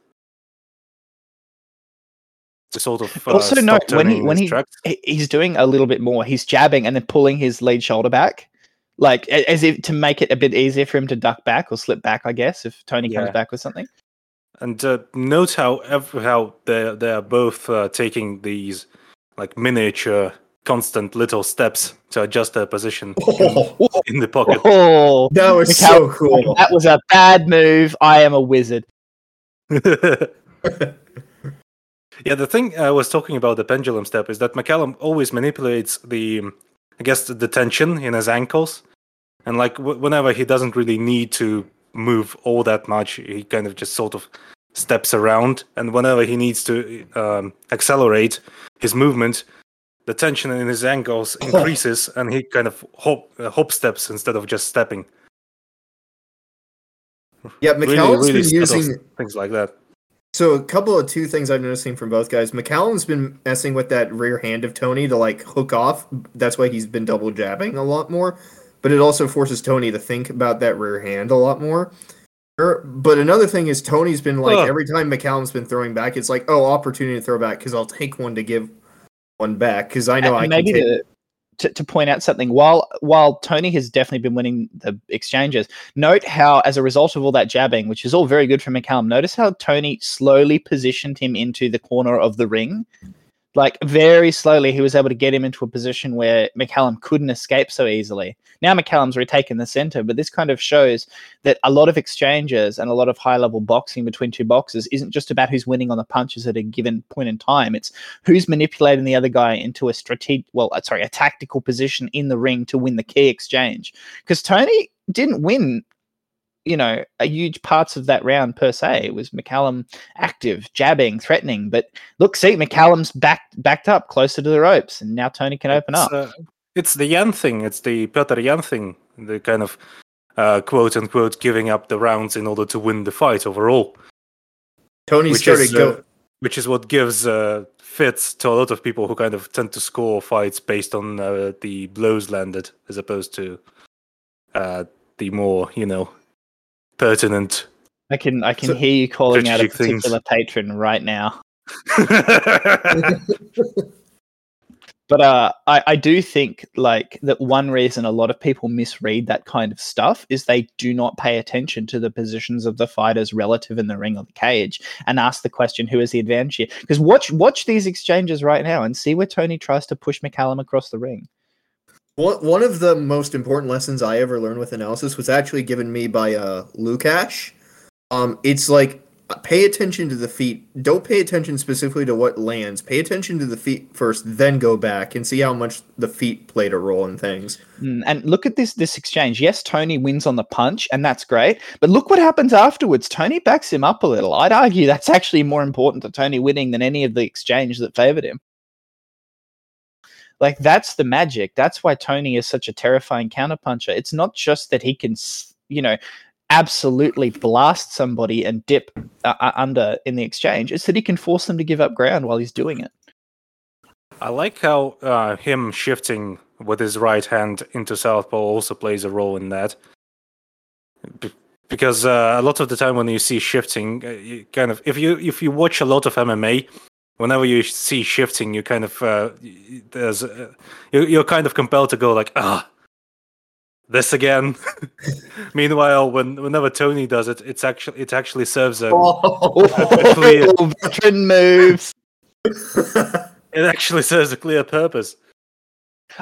to sort of uh, Also stop note, when he- when he- He- He's doing a little bit more. He's jabbing and then pulling his lead shoulder back, like as if to make it a bit easier for him to duck back or slip back. I guess if Toney comes back with something. And uh, note how how they they are both uh, taking these like miniature, constant little steps to adjust their position Oh, in the pocket. Oh, that was McCallum- so cool. that was a bad move. I am a wizard. yeah, the thing I was talking about the pendulum step is that McCallum always manipulates the, I guess, the tension in his ankles, and like w- whenever he doesn't really need to move all that much, he kind of just sort of steps around, and whenever he needs to um, accelerate his movement, the tension in his ankles increases, and he kind of hop uh, hop steps instead of just stepping. Yeah, Really, McCallum's really been using things like that. So a couple of two things I've noticing from both guys. McCallum's been messing with that rear hand of Toney to like hook off. That's why he's been double jabbing a lot more. But it also forces Toney to think about that rear hand a lot more. Er, But another thing is Toney's been like Ugh. every time McCallum's been throwing back, it's like oh opportunity to throw back because I'll take one to give one back because I know And I can maybe take. to, to, to point out something, while while Toney has definitely been winning the exchanges, note how as a result of all that jabbing, which is all very good for McCallum, notice how Toney slowly positioned him into the corner of the ring. Like very slowly, he was able to get him into a position where McCallum couldn't escape so easily. Now McCallum's retaken the center, but this kind of shows that a lot of exchanges and a lot of high level boxing between two boxers isn't just about who's winning on the punches at a given point in time. It's who's manipulating the other guy into a strategic, well, uh, sorry, a tactical position in the ring to win the key exchange. Because Toney didn't win, you know, a huge parts of that round per se. It was McCallum active, jabbing, threatening. But look, see, McCallum's backed backed up closer to the ropes, and now Toney can open It's, up. uh, it's the Yan thing. It's the Peter Yan thing. The kind of uh, quote unquote giving up the rounds in order to win the fight overall, Toney which started is, go. uh, which is what gives uh, fits to a lot of people who kind of tend to score fights based on uh, the blows landed as opposed to uh, the more you know pertinent. I can I can so- hear you calling out a strategic things. particular patron right now. But uh, I, I do think like that one reason a lot of people misread that kind of stuff is they do not pay attention to the positions of the fighters relative in the ring or the cage and ask the question, who has the advantage here? Because watch watch these exchanges right now and see where Toney tries to push McCallum across the ring. One of the most important lessons I ever learned with analysis was actually given me by uh Lukash. Um, it's like pay attention to the feet. Don't pay attention specifically to what lands. Pay attention to the feet first, then go back and see how much the feet played a role in things. Mm, and look at this this exchange. Yes, Toney wins on the punch, and that's great. But look what happens afterwards. Toney backs him up a little. I'd argue that's actually more important to Toney winning than any of the exchange that favored him. Like that's the magic. That's why Toney is such a terrifying counterpuncher. It's not just that he can, you know, absolutely blast somebody and dip uh, uh, under in the exchange. It's that he can force them to give up ground while he's doing it. I like how uh, him shifting with his right hand into southpaw also plays a role in that. Because uh, a lot of the time when you see shifting, uh, you kind of if you if you watch a lot of MMA, whenever you see shifting, you kind of uh, there's you're kind of compelled to go like ah this again. Meanwhile, when whenever Toney does it, it's actually it actually serves a, oh, a clear veteran moves. it actually serves a clear purpose.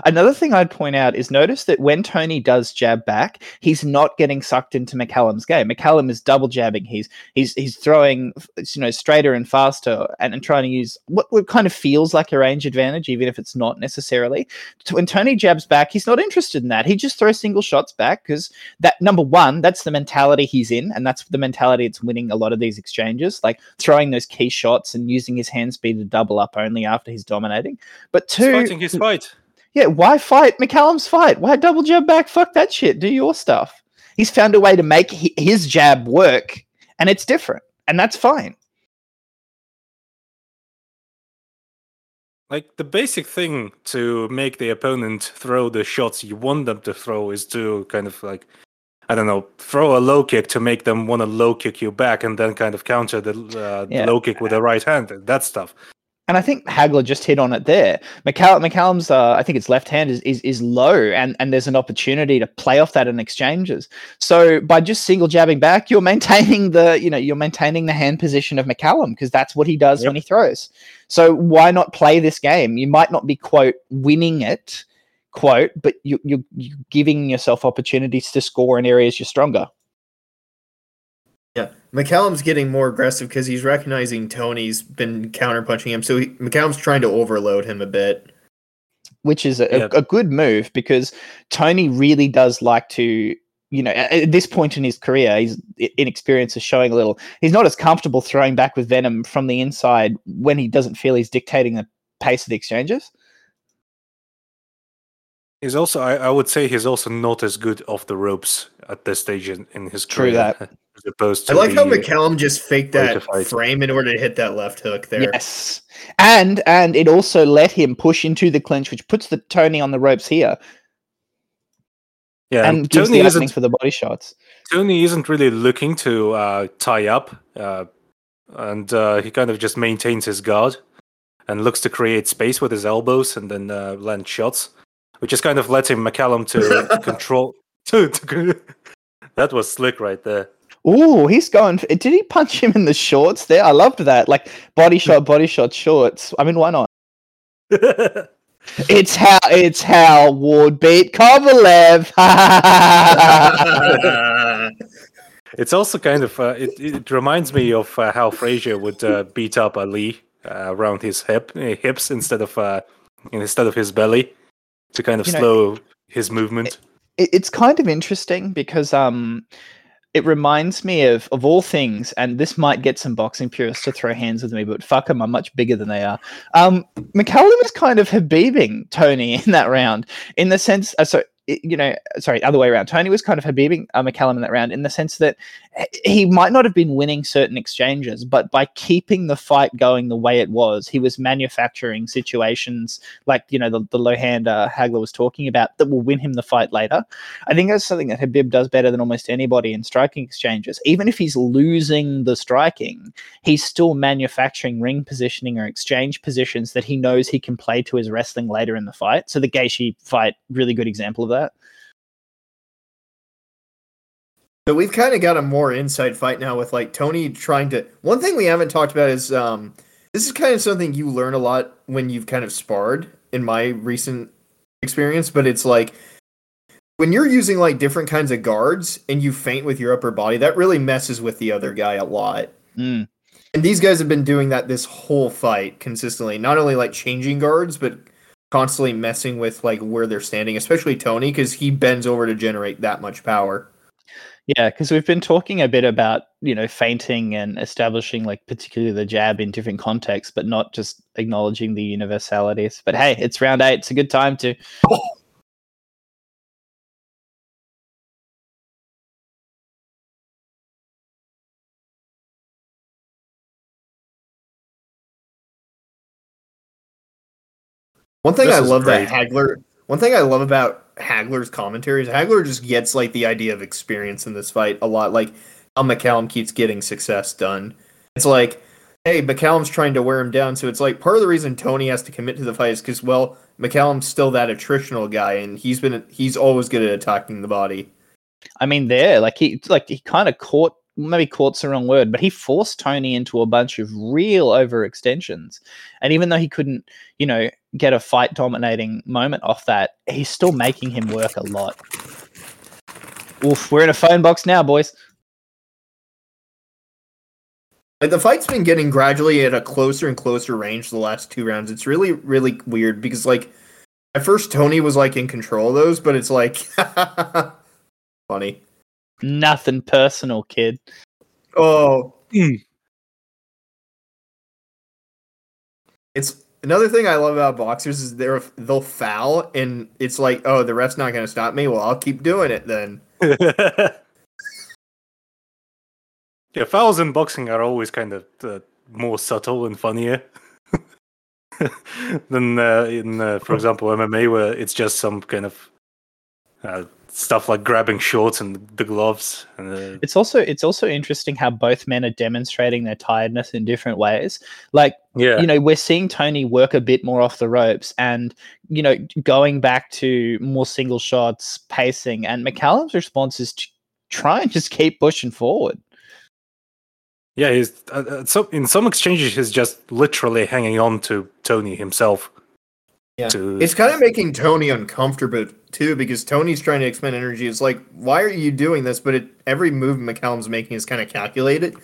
Another thing I'd point out is notice that when Toney does jab back, he's not getting sucked into McCallum's game. McCallum is double jabbing. He's he's he's throwing you know straighter and faster and, and trying to use what, what kind of feels like a range advantage, even if it's not necessarily. When Toney jabs back, he's not interested in that. He just throws single shots back because that number one, that's the mentality he's in, and that's the mentality it's winning a lot of these exchanges, like throwing those key shots and using his hand speed to double up only after he's dominating. But two, he's fighting his fight. Yeah, why fight McCallum's fight? Why double jab back? Fuck that shit. Do your stuff. He's found a way to make his jab work, and it's different, and that's fine. Like the basic thing to make the opponent throw the shots you want them to throw is to kind of like I don't know, throw a low kick to make them want to low kick you back, and then kind of counter the, uh, yeah. low kick with the right hand. That stuff. And I think Hagler just hit on it there. McCall- McCallum's, uh, I think it's left hand is, is is low, and and there's an opportunity to play off that in exchanges. So by just single jabbing back, you're maintaining the you know you're maintaining the hand position of McCallum because that's what he does yep. when he throws. So why not play this game? You might not be quote winning it, quote, but you, you're, you're giving yourself opportunities to score in areas you're stronger. Yeah, McCallum's getting more aggressive because he's recognizing Toney's been counterpunching him, so he, McCallum's trying to overload him a bit. Which is a, yeah. a, a good move because Toney really does like to you know, at this point in his career, his inexperience is showing a little. He's not as comfortable throwing back with Venom from the inside when he doesn't feel he's dictating the pace of the exchanges. He's also, I, I would say, he's also not as good off the ropes at this stage in, in his True career. that. as opposed to I like how McCallum just faked that frame in order to hit that left hook there. Yes, and and it also let him push into the clinch, which puts the Toney on the ropes here. Yeah, and gives Toney the opening for the body shots. Toney isn't really looking to uh, tie up, uh, and uh, he kind of just maintains his guard and looks to create space with his elbows and then uh, land shots, which is kind of letting McCallum to control. To, to, that was slick right there. Oh, he's going. Did he punch him in the shorts there? I loved that. Like body shot, body shot, shorts. I mean, why not? it's how it's how Ward beat Kovalev. it's also kind of uh, it, it reminds me of uh, how Frazier would uh, beat up Ali uh, around his hip uh, hips instead of uh, instead of his belly to kind of you slow know, his movement. It, it's kind of interesting because um it reminds me of of all things, and this might get some boxing purists to throw hands with me, but fuck them, I'm much bigger than they are. Um, McCallum is kind of Khabibing Toney in that round, in the sense. Uh, so you know, sorry, other way around. Toney was kind of Khabibing uh, McCallum in that round in the sense that he might not have been winning certain exchanges, but by keeping the fight going the way it was, he was manufacturing situations like you know the, the low hand uh, Hagler was talking about that will win him the fight later. I think that's something that Khabib does better than almost anybody in striking exchanges. Even if he's losing the striking, he's still manufacturing ring positioning or exchange positions that he knows he can play to his wrestling later in the fight. So the Gaethje fight, really good example of that. So we've kind of got a more inside fight now with like Toney trying to. One thing we haven't talked about is um, this is kind of something you learn a lot when you've kind of sparred in my recent experience, but it's like when you're using like different kinds of guards and you faint with your upper body, that really messes with the other guy a lot. Mm. And these guys have been doing that this whole fight consistently, not only like changing guards, but constantly messing with like where they're standing, especially Toney, because he bends over to generate that much power. Yeah, because we've been talking a bit about you know fainting and establishing like particularly the jab in different contexts, but not just acknowledging the universalities. But hey, it's round eight; it's a good time to. One thing This I love great. that Hagler. One thing I love about Hagler's commentaries, Hagler just gets like the idea of experience in this fight a lot. Like how McCallum keeps getting success done. It's like, hey, McCallum's trying to wear him down, so it's like part of the reason Toney has to commit to the fight is because well, McCallum's still that attritional guy, and he's been he's always good at attacking the body. I mean, there, like he, like he kind of caught, maybe caught's the wrong word, but he forced Toney into a bunch of real overextensions. And even though he couldn't, you know, get a fight dominating moment off that, he's still making him work a lot. Oof, we're in a phone box now, boys. Like the fight's been getting gradually at a closer and closer range the last two rounds. It's really, really weird because like at first Toney was like in control of those, but it's like funny. Nothing personal, kid. Oh, Mm. it's another thing I love about boxers is they're they'll foul and it's like, oh, the ref's not going to stop me. Well, I'll keep doing it then. yeah, fouls in boxing are always kind of uh, more subtle and funnier than uh, in, uh, for example, MMA, where it's just some kind of uh, stuff like grabbing shorts and the gloves. And, uh, It's also it's also interesting how both men are demonstrating their tiredness in different ways. Like yeah, you know we're seeing toney work a bit more off the ropes and you know going back to more single shots pacing and mccallum's response is to try and just keep pushing forward yeah. He's uh, uh, so in some exchanges he's just literally hanging on to Toney himself. Yeah. To, It's kind of making Toney uncomfortable too because Toney's trying to expend energy. It's like, why are you doing this? But it, every move McCallum's making is kind of calculated.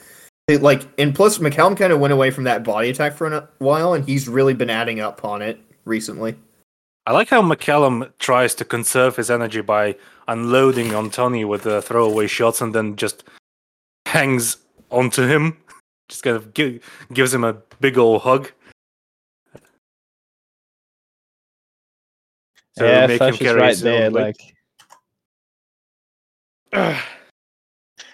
It, like, and plus McCallum kind of went away from that body attack for a while, and he's really been adding up on it recently. I like how McCallum tries to conserve his energy by unloading on Toney with uh, throwaway shots and then just hangs onto him. Just kind of gi- gives him a big old hug. To yeah make him carry right there weight. like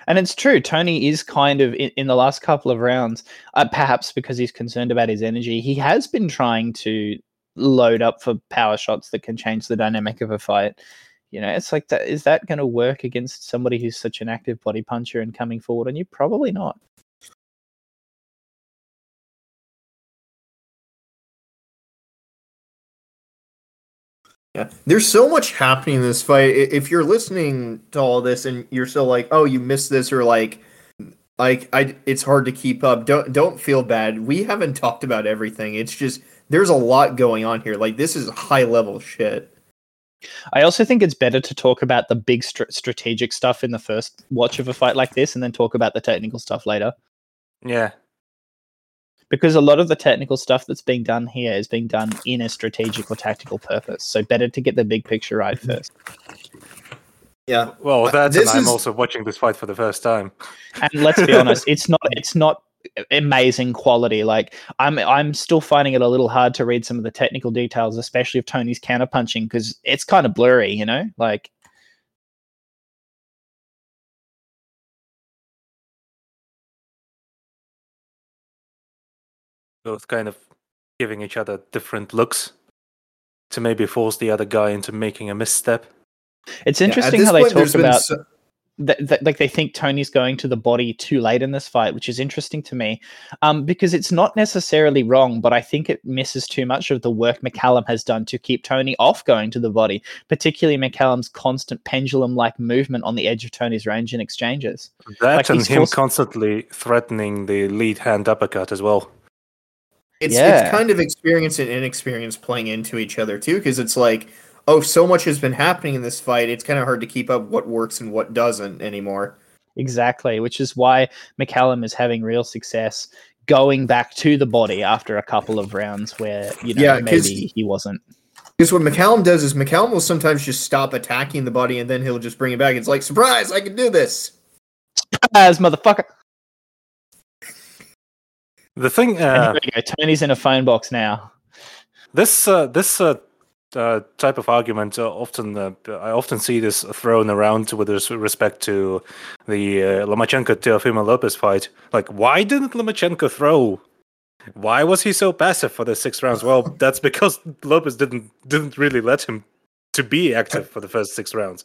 and it's true toney is kind of in, in the last couple of rounds uh, perhaps because he's concerned about his energy he has been trying to load up for power shots that can change the dynamic of a fight. You know it's like that is that going to work against somebody who's such an active body puncher and coming forward? And you probably not Yeah, there's so much happening in this fight. If you're listening to all this and you're still like, "Oh, you missed this," or like, like I, it's hard to keep up. Don't don't feel bad. We haven't talked about everything. It's just there's a lot going on here. Like this is high level shit. I also think it's better to talk about the big str- strategic stuff in the first watch of a fight like this and then talk about the technical stuff later. Yeah. Because a lot of the technical stuff that's being done here is being done in a strategic or tactical purpose. So better to get the big picture right mm-hmm. first. Yeah, Well, that's this and I'm is- also watching this fight for the first time. And let's be honest, it's not it's not amazing quality. Like I'm I'm still finding it a little hard to read some of the technical details, especially of Toney's counterpunching because it's kind of blurry, you know? Like both kind of giving each other different looks to maybe force the other guy into making a misstep. it's interesting this how they point, talk about so- that, that like they think Toney's going to the body too late in this fight, which is interesting to me, um, because it's not necessarily wrong, but I think it misses too much of the work McCallum has done to keep Toney off going to the body, particularly McCallum's constant pendulum-like movement on the edge of Toney's range in exchanges. That Like, and he's him forced- constantly threatening the lead hand uppercut as well. It's Yeah. it's kind of experience and inexperience playing into each other too, because it's like, oh, so much has been happening in this fight. It's kind of hard to keep up what works and what doesn't anymore. Exactly, which is why McCallum is having real success going back to the body after a couple of rounds where you know Yeah, maybe he wasn't. Because what McCallum does is McCallum will sometimes just stop attacking the body and then he'll just bring it back. It's like, surprise, I can do this. As motherfucker. The thing, uh, go. Toney's in a phone box now. this uh, this uh, uh, type of argument uh, often uh, I often see this thrown around with respect to the uh, Lomachenko Teofimo Lopez fight. Like, why didn't Lomachenko throw? Why was he so passive for the six rounds? Well, that's because Lopez didn't didn't really let him to be active for the first six rounds.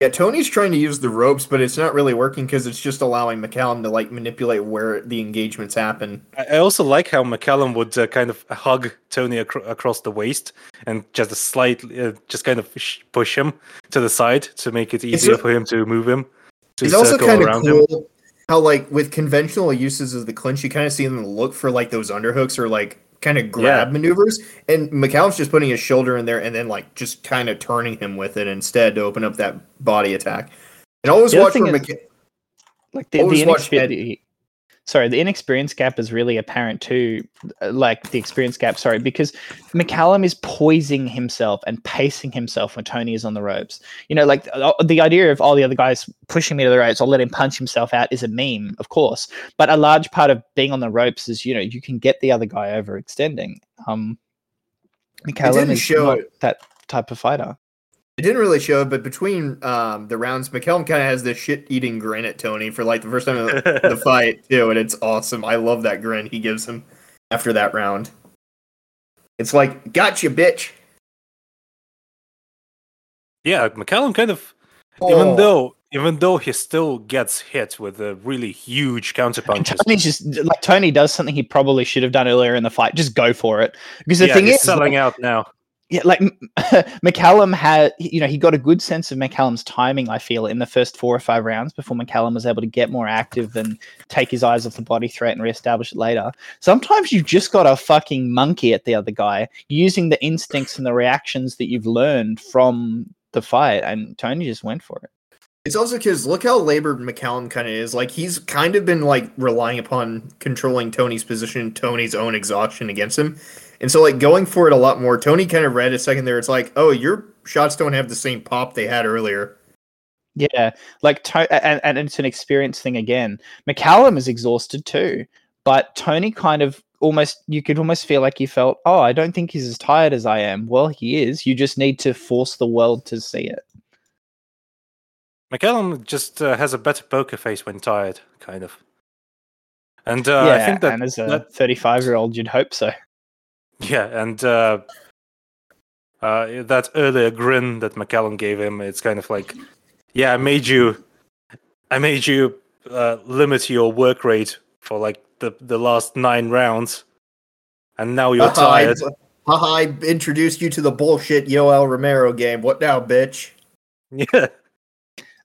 Yeah, Toney's trying to use the ropes, but it's not really working because it's just allowing McCallum to like manipulate where the engagements happen. I also like how McCallum would uh, kind of hug Toney acro- across the waist and just a slight, uh, just kind of push him to the side to make it easier for him to move him. To It's also kind of around him. cool how like with conventional uses of the clinch, you kind of see them look for like those underhooks or like kind of grab Yeah. maneuvers, and McCallum's just putting his shoulder in there and then like just kind of turning him with it instead to open up that body attack. And always watch thing where is- McC- Like the, the watch Ed- the- sorry, the inexperience gap is really apparent too. uh, Like the experience gap, sorry, because McCallum is poising himself and pacing himself when Toney is on the ropes. You know, like uh, the idea of all the other guys pushing me to the ropes, I'll let him punch himself out is a meme, of course. But a large part of being on the ropes is, you know, you can get the other guy overextending. Um, McCallum is show not that type of fighter. It didn't really show, but between um, the rounds, McCallum kind of has this shit-eating grin at Toney for like the first time in the, the fight too, and it's awesome. I love that grin he gives him after that round. It's like, gotcha, bitch. Yeah, McCallum kind of, Oh, even though even though he still gets hit with a really huge counter And punches. Toney just like Toney does something he probably should have done earlier in the fight. Just go for it. Because the yeah, thing he's is, selling like, out now. Yeah, like McCallum had, you know, he got a good sense of McCallum's timing. I feel in the first four or five rounds before McCallum was able to get more active and take his eyes off the body threat and reestablish it later. Sometimes you've just got a fucking monkey at the other guy using the instincts and the reactions that you've learned from the fight, and Toney just went for it. It's also because look how labored McCallum kind of is. Like he's kind of been like relying upon controlling Toney's position, Toney's own exhaustion against him, and so like going for it a lot more. Toney kind of read a second there. It's like, oh, your shots don't have the same pop they had earlier. Yeah, like to- and, and it's an experience thing again. McCallum is exhausted too, but Toney kind of almost you could almost feel like he felt, oh, I don't think he's as tired as I am. Well, he is. You just need to force the world to see it. McCallum just uh, has a better poker face when tired, kind of. And uh, yeah, I think that and as a that- 35 year old, you'd hope so. Yeah, and uh, uh, that earlier grin that McCallum gave him, it's kind of like, yeah, I made you, I made you uh, limit your work rate for like the the last nine rounds, and now you're Haha, I- tired. haha, I introduced you to the bullshit Yoel Romero game. What now, bitch? Yeah,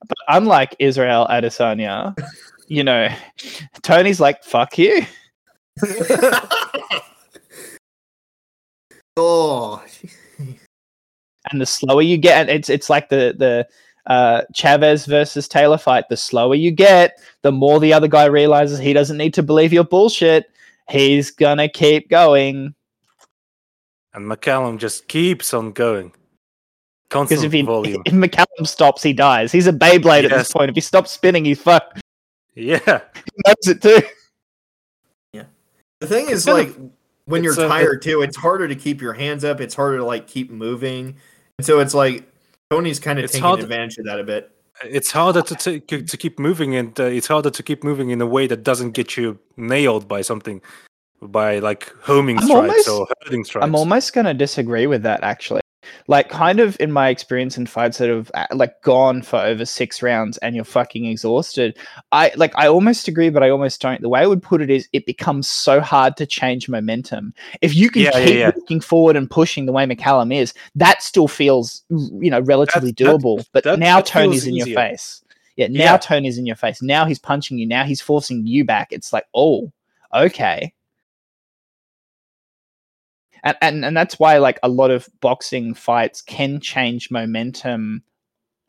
But unlike Israel Adesanya, you know, Toney's like, fuck you. oh, and the slower you get and it's it's like the the uh, Chavez versus Taylor fight. The slower you get, the more the other guy realizes he doesn't need to believe your bullshit. He's gonna keep going and McCallum just keeps on going, because if he volume. if McCallum stops, he dies. He's a Beyblade at this point. If he stops spinning, he's fucked. Yeah, He knows it too. Yeah. The thing is, It's kind like, when it's you're a- tired too, it's harder to keep your hands up. It's harder to like keep moving, and so it's like Toney's kind of taking hard- advantage of that a bit. it's harder to take to keep moving, and uh, it's harder to keep moving in a way that doesn't get you nailed by something, by like homing I'm strikes almost- or herding strikes. I'm almost going to disagree with that actually. Like, kind of in my experience in fights that have uh, like gone for over six rounds and you're fucking exhausted, I like I almost agree, but I almost don't. The way I would put it is, it becomes so hard to change momentum. If you can Yeah, yeah, keep yeah. looking forward and pushing the way McCallum is, that still feels you know relatively That- that- doable. but that- now Toney's in your face. Yeah, now Yeah. Toney's in your face. Now he's punching you. Now he's forcing you back. It's like, oh, okay. And, and and that's why like a lot of boxing fights can change momentum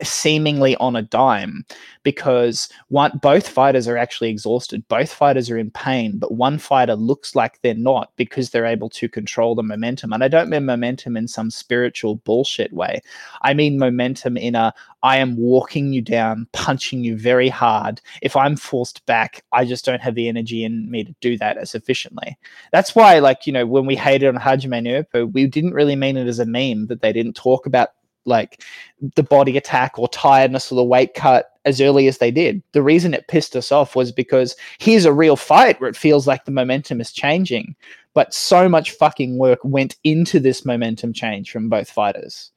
seemingly on a dime because one both fighters are actually exhausted. Both fighters are in pain but one fighter looks like they're not because they're able to control the momentum. And i don't mean momentum in some spiritual bullshit way. I mean momentum in a i am walking you down punching you very hard. If i'm forced back i just don't have the energy in me to do that as efficiently. That's why like you know when we hated on hajime Nuopu, we didn't really mean it as a meme that they didn't talk about like the body attack or tiredness or the weight cut as early as they did. The reason it pissed us off was because here's a real fight where it feels like the momentum is changing, but so much fucking work went into this momentum change from both fighters.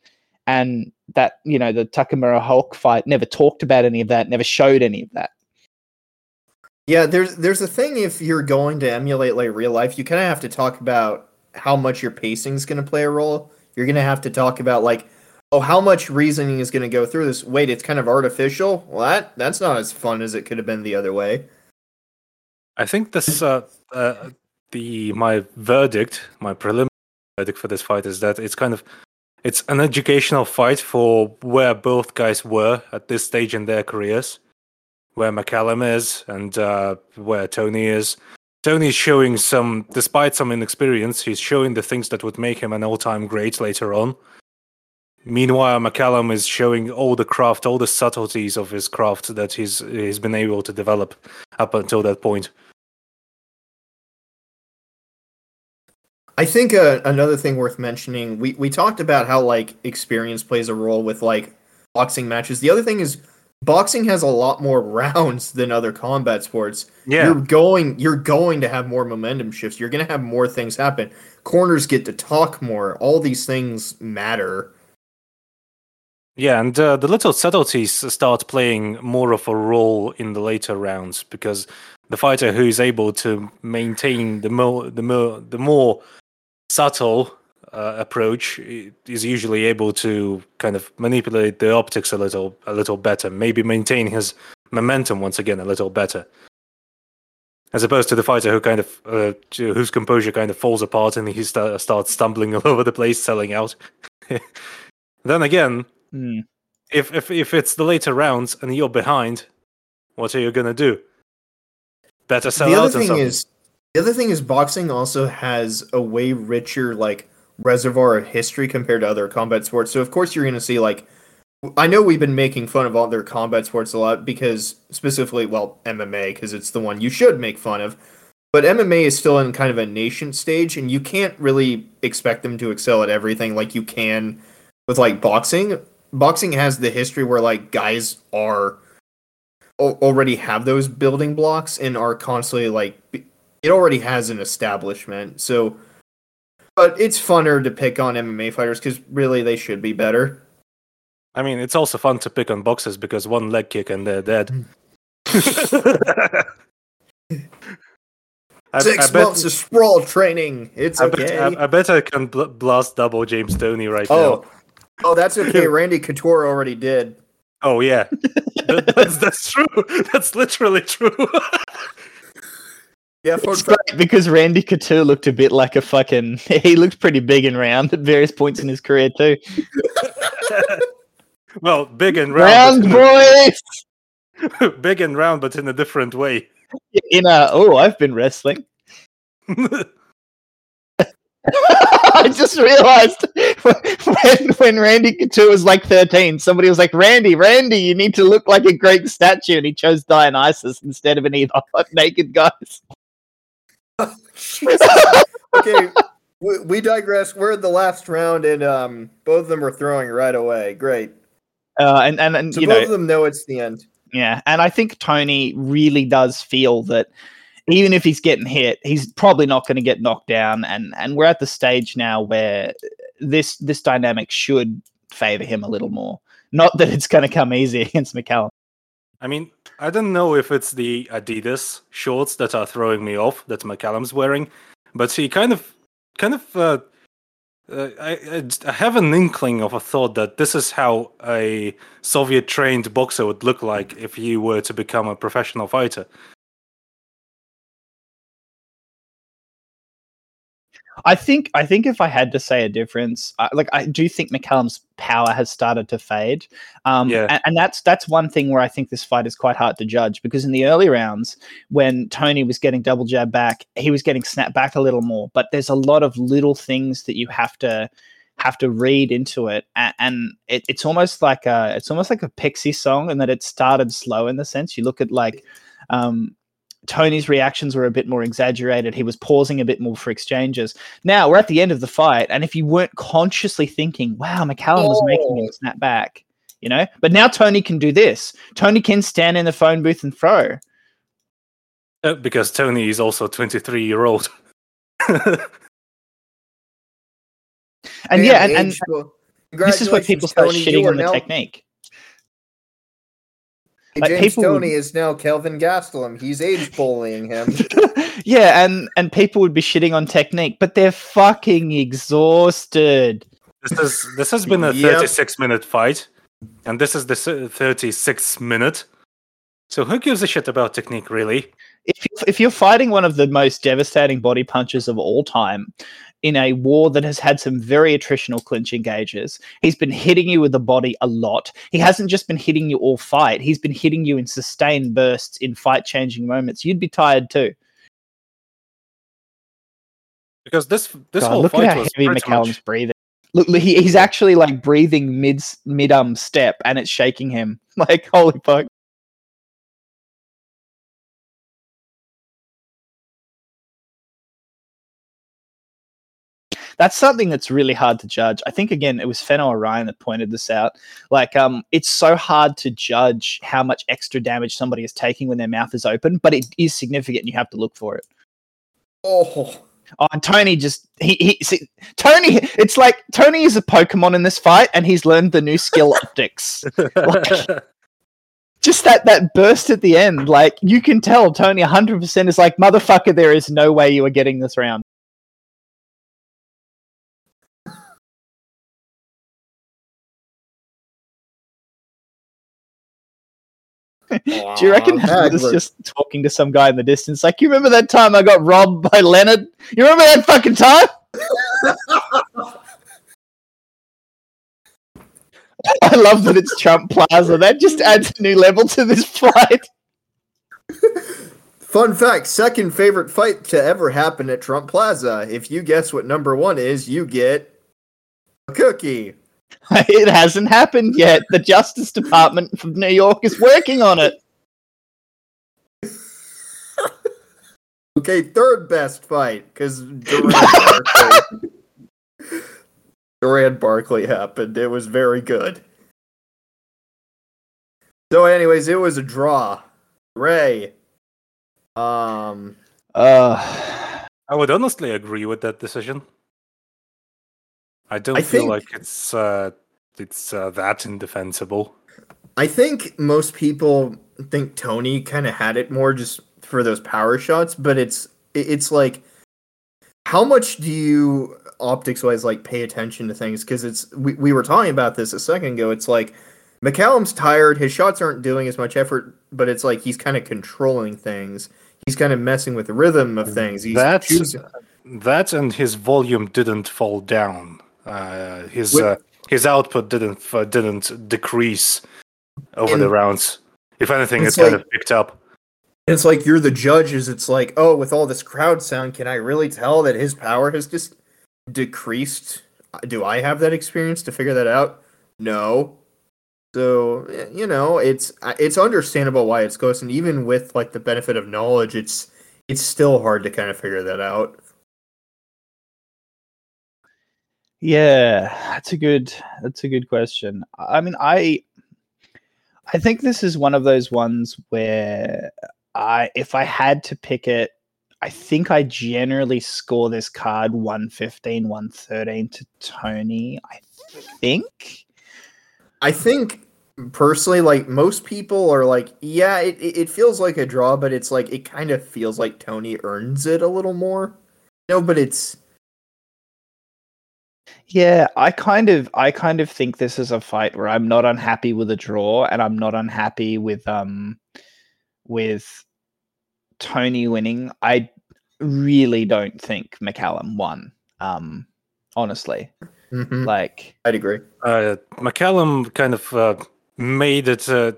And that, you know, the Takamura Hawk fight never talked about any of that, never showed any of that. Yeah, there's there's a thing if you're going to emulate like real life, you kind of have to talk about how much your pacing is going to play a role. You're going to have to talk about like, oh, how much reasoning is going to go through this. Wait, it's kind of artificial. Well, that that's not as fun as it could have been the other way. I think this uh, uh, the my verdict, my preliminary verdict for this fight is that it's kind of it's an educational fight for where both guys were at this stage in their careers, where McCallum is and uh, where Toney is. Toney's showing some, despite some inexperience, he's showing the things that would make him an all-time great later on. Meanwhile, McCallum is showing all the craft, all the subtleties of his craft that he's he's been able to develop up until that point. I think uh, another thing worth mentioning, we we talked about how like experience plays a role with like boxing matches. The other thing is boxing has a lot more rounds than other combat sports. Yeah, You're going you're going to have more momentum shifts. You're going to have more things happen. Corners get to talk more. All these things matter. Yeah, and uh, the little subtleties start playing more of a role in the later rounds because the fighter who is able to maintain the more the more the more subtle uh, approach is usually able to kind of manipulate the optics a little a little better, maybe maintain his momentum once again a little better. As opposed to the fighter who kind of uh, whose composure kind of falls apart and he sta starts stumbling all over the place, selling out. then again, Hmm. if if if it's the later rounds and you're behind, what are you gonna do? Better sell the out other thing something. is the other thing is boxing also has a way richer like reservoir of history compared to other combat sports. So of course you're going to see like I know we've been making fun of other combat sports a lot because specifically well MMA because it's the one you should make fun of. But MMA is still in kind of a nascent stage and you can't really expect them to excel at everything like you can with like boxing. Boxing has the history where like guys are al- already have those building blocks and are constantly like it already has an establishment. So but it's funner to pick on MMA fighters cuz really they should be better. I mean, it's also fun to pick on boxers because one leg kick and they're dead. Mm. I, 6 I bet, months of sprawl training. It's I, okay. bet, I, I bet I can bl- blast double James Toney right oh. Oh, that's okay. Randy Couture already did. Oh yeah, That- that's that's true. That's literally true. Yeah, It's great because Randy Couture looked a bit like a fucking. He looked pretty big and round at various points in his career too. well, big and round, Round but boys. big and round, but in a different way. In a oh, I've been wrestling. I just realized when, when Randy Couture was like 13, somebody was like, Randy, Randy, you need to look like a Greek statue. And he chose Dionysus instead of an of the naked guys. okay, we, we digress. We're in the last round, and um, both of them are throwing right away. Great. Uh, and, and, and So you both know, of them know it's the end. Yeah, and I think Toney really does feel that even if he's getting hit, he's probably not going to get knocked down, and and we're at the stage now where this this dynamic should favor him a little more. Not that it's going to come easy against McCallum. I mean, I don't know if it's the Adidas shorts that are throwing me off that McCallum's wearing, but he kind of, kind of, uh, uh, I, I have an inkling of a thought that this is how a Soviet-trained boxer would look like if he were to become a professional fighter. I think I think if I had to say a difference, I, like I do think McCallum's power has started to fade, um, Yeah. and, and that's that's one thing where I think this fight is quite hard to judge because in the early rounds when Toney was getting double jab back, he was getting snapped back a little more, but there's a lot of little things that you have to have to read into it, and, and it, it's almost like a it's almost like a Pixie song, in that it started slow in the sense you look at like. Um, Toney's reactions were a bit more exaggerated. He was pausing a bit more for exchanges. Now we're at the end of the fight, and if you weren't consciously thinking, "Wow, McCallum was making him Oh. snap back," you know, but now Toney can do this. Toney can stand in the phone booth and throw. Uh, because Toney is also 23 year old. And Man, yeah, and, and age this is where people start Toney, shitting on the now- technique. Hey, like, James people would- Toney is now Kelvin Gastelum. He's age bullying him. yeah, and and people would be shitting on technique, but they're fucking exhausted. This is this has been a Yep. 36 minute fight, and this is the 36th minute. So who gives a shit about technique, really? if you- if you're fighting one of the most devastating body punches of all time in a war that has had some very attritional clinch engages, he's been hitting you with the body a lot. He hasn't just been hitting you all fight; he's been hitting you in sustained bursts in fight-changing moments. You'd be tired too. Because this this God, whole look fight at how was heavy McCallum's much, breathing. Look, look, he, he's actually like breathing mid mid um step, and it's shaking him. Like holy fuck. That's something that's really hard to judge. I think again, it was Fenno Orion that pointed this out. Like, um, it's so hard to judge how much extra damage somebody is taking when their mouth is open, but it is significant. and You have to look for it. Oh, Oh, and Toney just he, he see, Toney. It's like Toney is a Pokemon in this fight, and he's learned the new skill optics. Just that that burst at the end, like you can tell Toney 100 percent is like motherfucker. There is no way you are getting this round. Do you reckon Aw, Howard was just talking to some guy in the distance? Like, you remember that time I got robbed by Leonard? You remember that fucking time? I love that it's Trump Plaza. That just adds a new level to this fight. Fun fact: second favorite fight to ever happen at Trump Plaza. If you guess what number one is, you get a cookie. It hasn't happened yet. The Justice Department from New York is working on it. Okay, third best fight because Duran Barkley. Duran Barkley happened. It was very good. So, anyways, it was a draw. Ray. Um. Uh, I would honestly agree with that decision. I don't I feel think- like it's uh, it's uh, that indefensible. I think most people think Toney kind of had it more just for those power shots, but it's it's like how much do you optics wise like pay attention to things because it's we, we were talking about this a second ago it's like McCallum's tired his shots aren't doing as much effort but it's like he's kind of controlling things he's kind of messing with the rhythm of things he's That's choosing that, and his volume didn't fall down. Uh, his Wait- uh, his output didn't uh, didn't decrease over the rounds. If anything, It's it kind like- of picked up. it's like you're the judges it's like oh with all this crowd sound can I really tell that his power has just decreased. Do I have that experience to figure that out? No. So eh, you know, it's it's understandable why it's ghost, and even with like the benefit of knowledge, it's it's still hard to kind of figure that out. Yeah, that's a good that's a good question. I mean, I I think this is one of those ones where I if I had to pick it, I think I generally score this card 115, 113 to Toney. I think. I think personally, like most people are like, yeah, it, it feels like a draw, but it's like it kind of feels like Toney earns it a little more. No, but it's yeah, I kind of I kind of think this is a fight where I'm not unhappy with a draw and I'm not unhappy with um with Toney winning. I really don't think McCallum won. Um honestly. Mhm. Like I'd agree. Uh, McCallum kind of uh, made it, uh,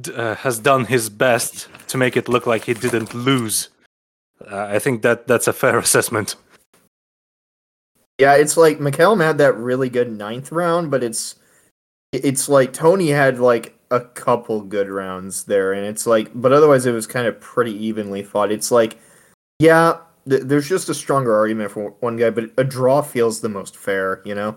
d- uh, has done his best to make it look like he didn't lose. Uh, I think that that's a fair assessment. Yeah, it's like McCallum had that really good ninth round, but it's it's like Toney had like a couple good rounds there, and it's like, but otherwise it was kind of pretty evenly fought. It's like, yeah, th- there's just a stronger argument for one guy, but a draw feels the most fair, you know?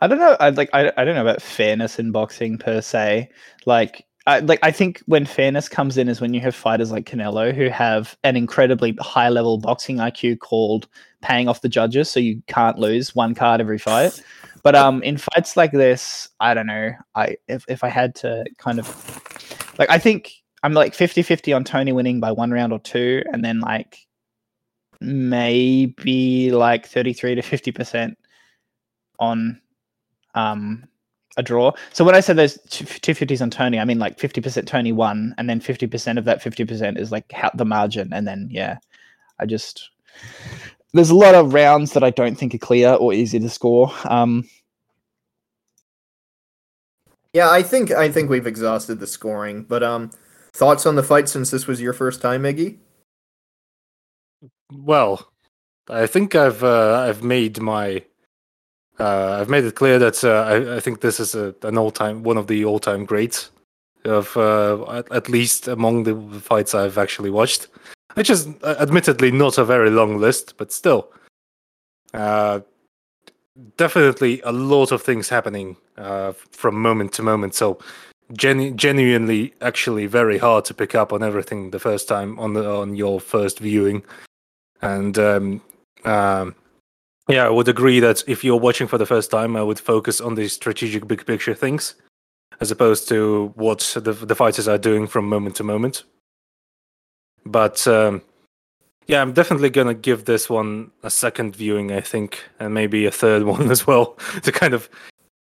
I don't know. I like. I, I don't know about fairness in boxing per se. Like, I like. I think when fairness comes in is when you have fighters like Canelo who have an incredibly high level boxing IQ called paying off the judges, so you can't lose one card every fight. But um, in fights like this, I don't know. I if if I had to kind of like, I think I'm like 50-50 on Toney winning by one round or two, and then like maybe like thirty three to fifty percent on um a draw. So when I said those two fifties on Toney, I mean like fifty percent Toney won, and then fifty percent of that fifty percent is like how, the margin, and then yeah, I just there's a lot of rounds that I don't think are clear or easy to score. Um, Yeah, I think I think we've exhausted the scoring, but um, thoughts on the fight since this was your first time, Iggy? Well, I think I've uh, I've made my uh, I've made it clear that uh, I, I think this is a, an all time one of the all time greats of uh, at, at least among the fights I've actually watched, which is uh, admittedly not a very long list, but still, uh, definitely a lot of things happening uh, from moment to moment. So. Genu- genuinely, actually, very hard to pick up on everything the first time on the on your first viewing and um, um, yeah, I would agree that if you're watching for the first time, I would focus on the strategic big picture things, as opposed to what the the fighters are doing from moment to moment. But um, yeah, I'm definitely gonna give this one a second viewing, I think, and maybe a third one as well to kind of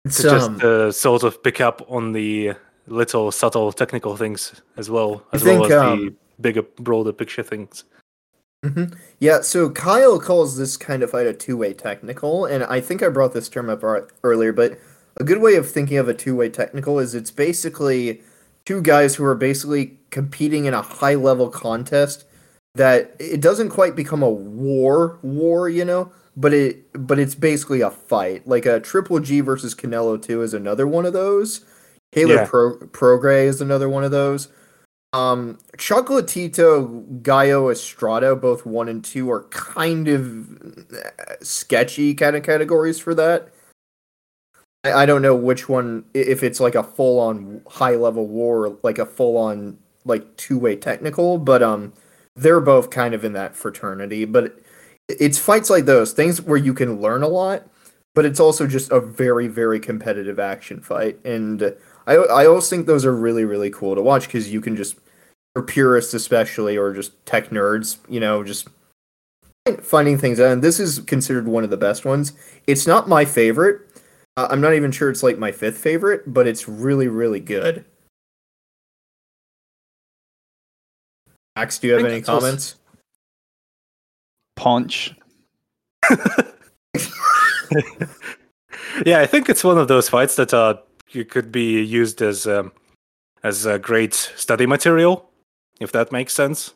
to um, just uh, sort of pick up on the little subtle technical things as well, as well think, as the um, bigger, broader picture things. Mhm. Yeah, so Kyle calls this kind of fight a two-way technical, and I think I brought this term up ar- earlier, but a good way of thinking of a two-way technical is it's basically two guys who are basically competing in a high-level contest that it doesn't quite become a war war, you know, but it but it's basically a fight. Like a Triple G versus Canelo 2 is another one of those. Caleb Yeah. Pro Prograis is another one of those. Um, Chocolatito, Gallo Estrada, both one and two, are kind of uh, sketchy kind of categories for that. I, I don't know which one, if it's like a full on high level war, like a full on like two way technical, but um, they're both kind of in that fraternity. But it's fights like those things where you can learn a lot, but it's also just a very very competitive action fight, and I I always think those are really really cool to watch because you can just for purists especially or just tech nerds, you know, just finding things out. And this is considered one of the best ones. It's not my favorite. Uh, I'm not even sure it's like my fifth favorite, but it's really really good. Max, do you have any it's also- comments? Ponch. yeah, I think it's one of those fights that uh, you could be used as um, as a great study material, if that makes sense.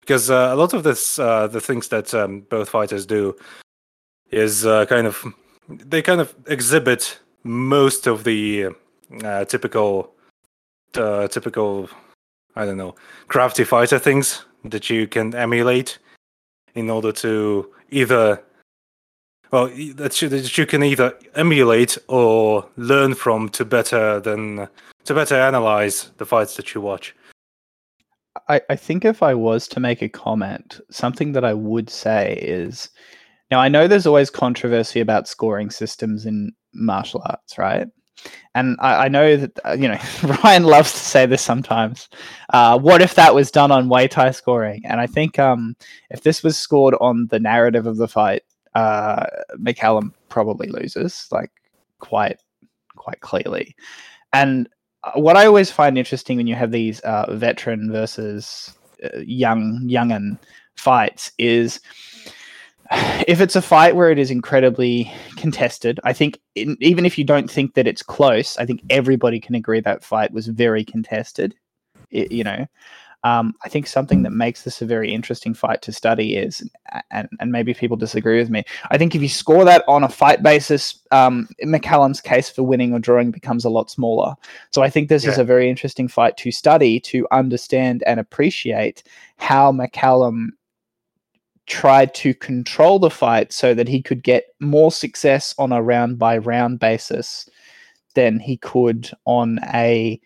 Because uh, a lot of this, uh, the things that um, both fighters do, is uh, kind of they kind of exhibit most of the uh, typical uh, typical I don't know crafty fighter things that you can emulate in order to either well that you, that you can either emulate or learn from to better than to better analyze the fights that you watch. I, I think if I was to make a comment, something that I would say is now I know there's always controversy about scoring systems in martial arts, right? And I, I know that uh, you know Ryan loves to say this sometimes. Uh, what if that was done on Muay Thai scoring? And I think um, if this was scored on the narrative of the fight, uh, McCallum probably loses, like quite quite clearly. And uh, what I always find interesting when you have these uh, veteran versus uh, young youngin fights is if it's a fight where it is incredibly contested, I think in, even if you don't think that it's close, I think everybody can agree that fight was very contested. It, you know, um, I think something that makes this a very interesting fight to study is, and, and maybe people disagree with me. I think if you score that on a fight basis, um, McCallum's case for winning or drawing becomes a lot smaller. So I think this yeah. is a very interesting fight to study to understand and appreciate how McCallum tried to control the fight so that he could get more success on a round by round basis than he could on a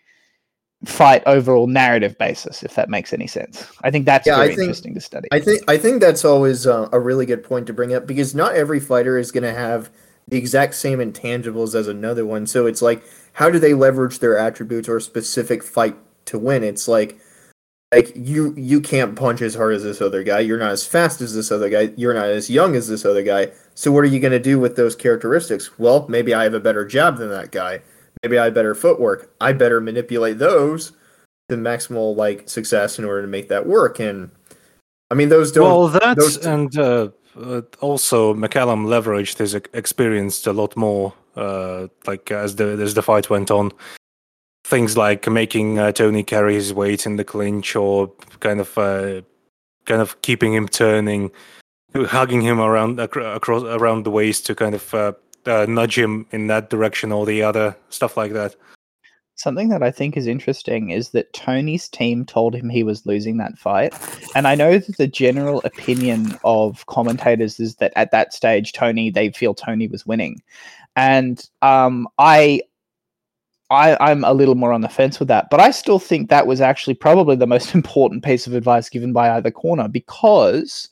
fight overall narrative basis if that makes any sense. I think that's yeah, very think, interesting to study. I think i think that's always uh, a really good point to bring up because not every fighter is going to have the exact same intangibles as another one. So it's like how do they leverage their attributes or a specific fight to win? It's like like you you can't punch as hard as this other guy. You're not as fast as this other guy. You're not as young as this other guy. So what are you going to do with those characteristics? Well maybe i have a better jab than that guy maybe i better footwork. I better manipulate those to maximal like success in order to make that work. And i mean those don't well that's those and uh, uh, also mccallum leveraged his experience a lot more uh, like as the as the fight went on. Things like making uh, Toney carry his weight in the clinch, or kind of uh, kind of keeping him turning, hugging him around across around the waist to kind of uh, nudge him in that direction or the other, stuff like that. Something that I think is interesting is that Toney's team told him he was losing that fight. And I know that the general opinion of commentators is that at that stage, Toney, they feel Toney was winning. And um, I I, I'm a little more on the fence with that, but I still think that was actually probably the most important piece of advice given by either corner because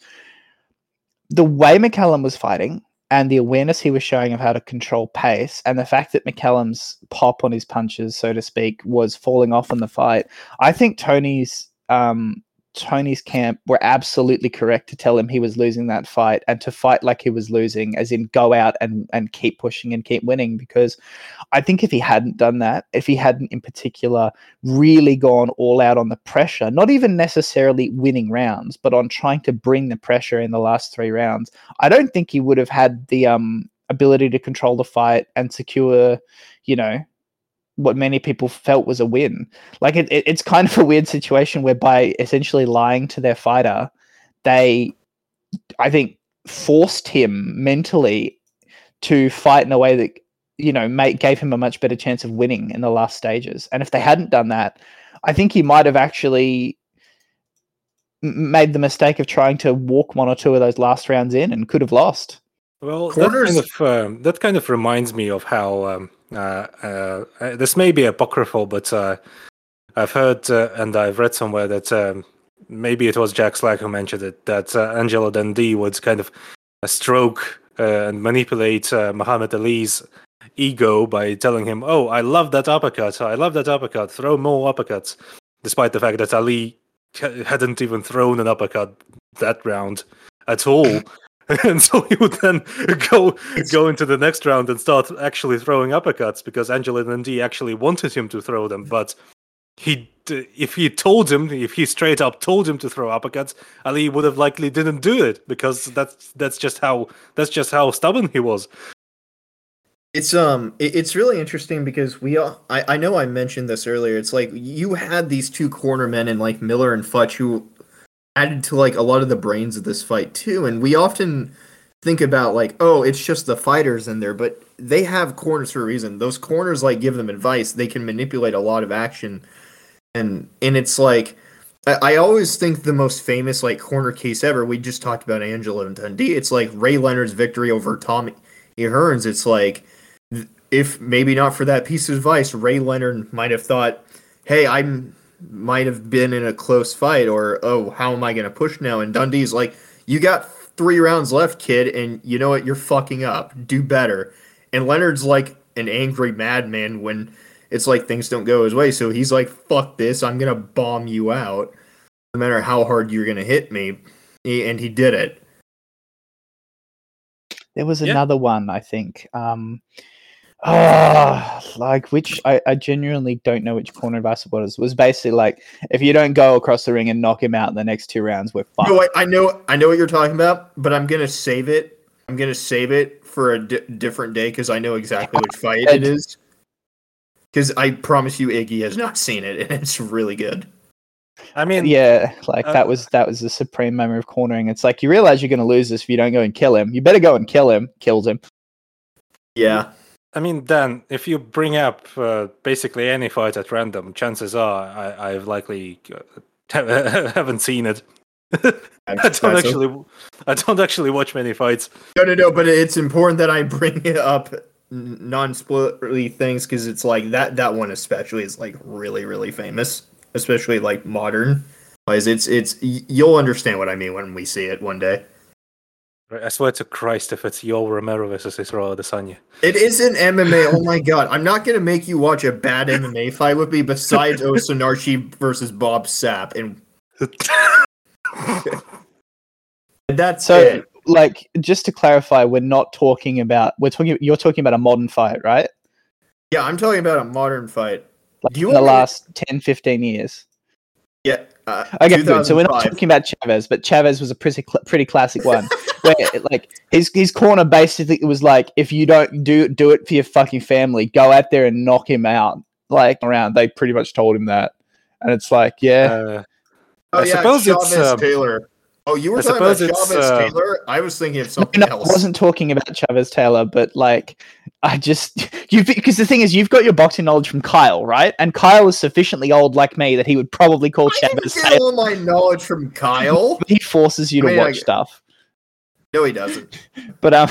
the way McCallum was fighting and the awareness he was showing of how to control pace and the fact that McCallum's pop on his punches, so to speak, was falling off in the fight, I think Toney's um, Toney's camp were absolutely correct to tell him he was losing that fight and to fight like he was losing, as in go out and, and keep pushing and keep winning. Because I think if he hadn't done that, if he hadn't in particular really gone all out on the pressure, not even necessarily winning rounds, but on trying to bring the pressure in the last three rounds, I don't think he would have had the um, ability to control the fight and secure, you know, what many people felt was a win. Like it, it, it's kind of a weird situation where by essentially lying to their fighter, they, I think, forced him mentally to fight in a way that you know made, gave him a much better chance of winning in the last stages. And if they hadn't done that, I think he might have actually made the mistake of trying to walk one or two of those last rounds in and could have lost. Well, Corners... that kind of um, that kind of reminds me of how um, this may be apocryphal, but uh, I've heard uh, and I've read somewhere that um, maybe it was Jack Slack who mentioned it that uh, Angelo Dundee would kind of stroke and manipulate Muhammad Ali's ego by telling him, "Oh, I love that uppercut. I love that uppercut. Throw more uppercuts," despite the fact that Ali hadn't even thrown an uppercut that round at all. and so he would then go go into the next round and start actually throwing uppercuts because Angelo Dundee actually wanted him to throw them, but he if he told him if he straight up told him to throw uppercuts, Ali would have likely didn't do it because that's that's just how that's just how stubborn he was. It's um it's really interesting because we all I, I know I mentioned this earlier. It's like you had these two corner men in like Miller and Futch who added to like a lot of the brains of this fight too. And we often think about like, oh, it's just the fighters in there, but they have corners for a reason. Those corners like give them advice. They can manipulate a lot of action, and and it's like. I I always think the most famous like corner case ever. We just talked about Angelo and Dundee. It's like Ray Leonard's victory over Tommy Hearns. It's like if maybe not for that piece of advice, Ray Leonard might have thought, "Hey, I might have been in a close fight," or "Oh, how am I going to push now?" And Dundee's like, "You got three rounds left, kid, and you know what? You're fucking up. Do better." And Leonard's like an angry madman when it's like things don't go his way. So he's like, "Fuck this! I'm gonna bomb you out, no matter how hard you're gonna hit me." And he did it. There was Yeah. another one, I think. Um, ah, like which I, I genuinely don't know which corner of our was. It was basically like if you don't go across the ring and knock him out in the next two rounds, we're fucked. No, I, I know, I know what you're talking about, but I'm gonna save it. I'm gonna save it for a di- different day because I know exactly which fight it is. Because I promise you, Iggy has not seen it, and it's really good. I mean, yeah, like uh, that was that was the supreme moment of cornering. It's like you realize you're going to lose this if you don't go and kill him. You better go and kill him. Killed him. Yeah, I mean, Dan, if you bring up uh, basically any fight at random, chances are I, I've likely uh, haven't seen it. I don't actually, I don't actually watch many fights. No, no, no. But it's important that I bring it up non-spoilery things because it's like that. That one especially is like really, really famous, especially like modern. Wise, it's it's you'll understand what I mean when we see it one day. I swear to Christ, if it's Yoel Romero versus Israel Adesanya. It is an MMA. Oh my god! I'm not gonna make you watch a bad MMA fight with me. Besides Osunarchi versus Bob Sapp, and that's So, it. like, just to clarify, we're not talking about we're talking. You're talking about a modern fight, right? Yeah, I'm talking about a modern fight. Like Do you in the want me to- last 10, 15 years. Yeah. Uh, Okay, good. So we're not talking about Chavez, but Chavez was a pretty cl- pretty classic one. where like his his corner basically was like, if you don't do do it for your fucking family, go out there and knock him out. Like around, they pretty much told him that, and it's like, yeah, Uh, Oh I yeah, suppose Chavez it's, um, Taylor. Oh, you were I talking about Chavez uh, Taylor. I was thinking of something no, I else. wasn't talking about Chavez Taylor, but like, I just you because the thing is, you've got your boxing knowledge from Kyle, right? And Kyle is sufficiently old, like me, that he would probably call I didn't Chavez get Taylor. all my knowledge from Kyle. He forces you to I mean, I watch get- stuff. No, he doesn't. But um,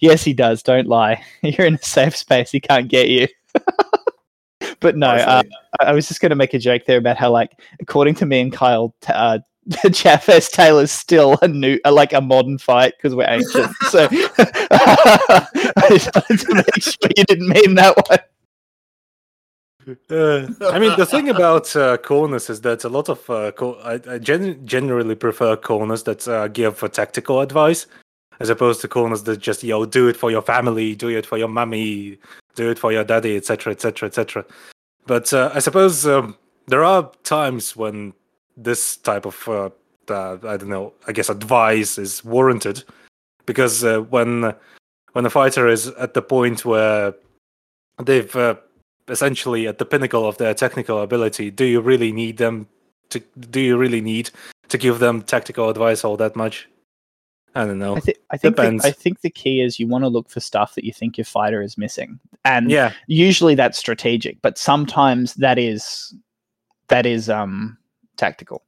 yes, he does. Don't lie. You're in a safe space. He can't get you. but no, uh, I I was just going to make a joke there about how, like, according to me and Kyle, t- uh, Chavez Taylor's still a new, uh, like a modern fight because we're ancient. so I just wanted to make sure you didn't mean that one. Uh, I mean, the thing about uh, corners is that a lot of uh, cor- I, I gen- generally prefer corners that uh, give for tactical advice, as opposed to corners that just yo do it for your family, do it for your mummy, do it for your daddy, etc., etc., etc. But uh, I suppose um, there are times when this type of uh, uh, I don't know, I guess advice is warranted, because uh, when when a fighter is at the point where they've uh, essentially at the pinnacle of their technical ability do you really need them to do you really need to give them tactical advice all that much? I don't know. I, th- I think the, I think the key is you want to look for stuff that you think your fighter is missing, and yeah. usually that's strategic, but sometimes that is that is um tactical.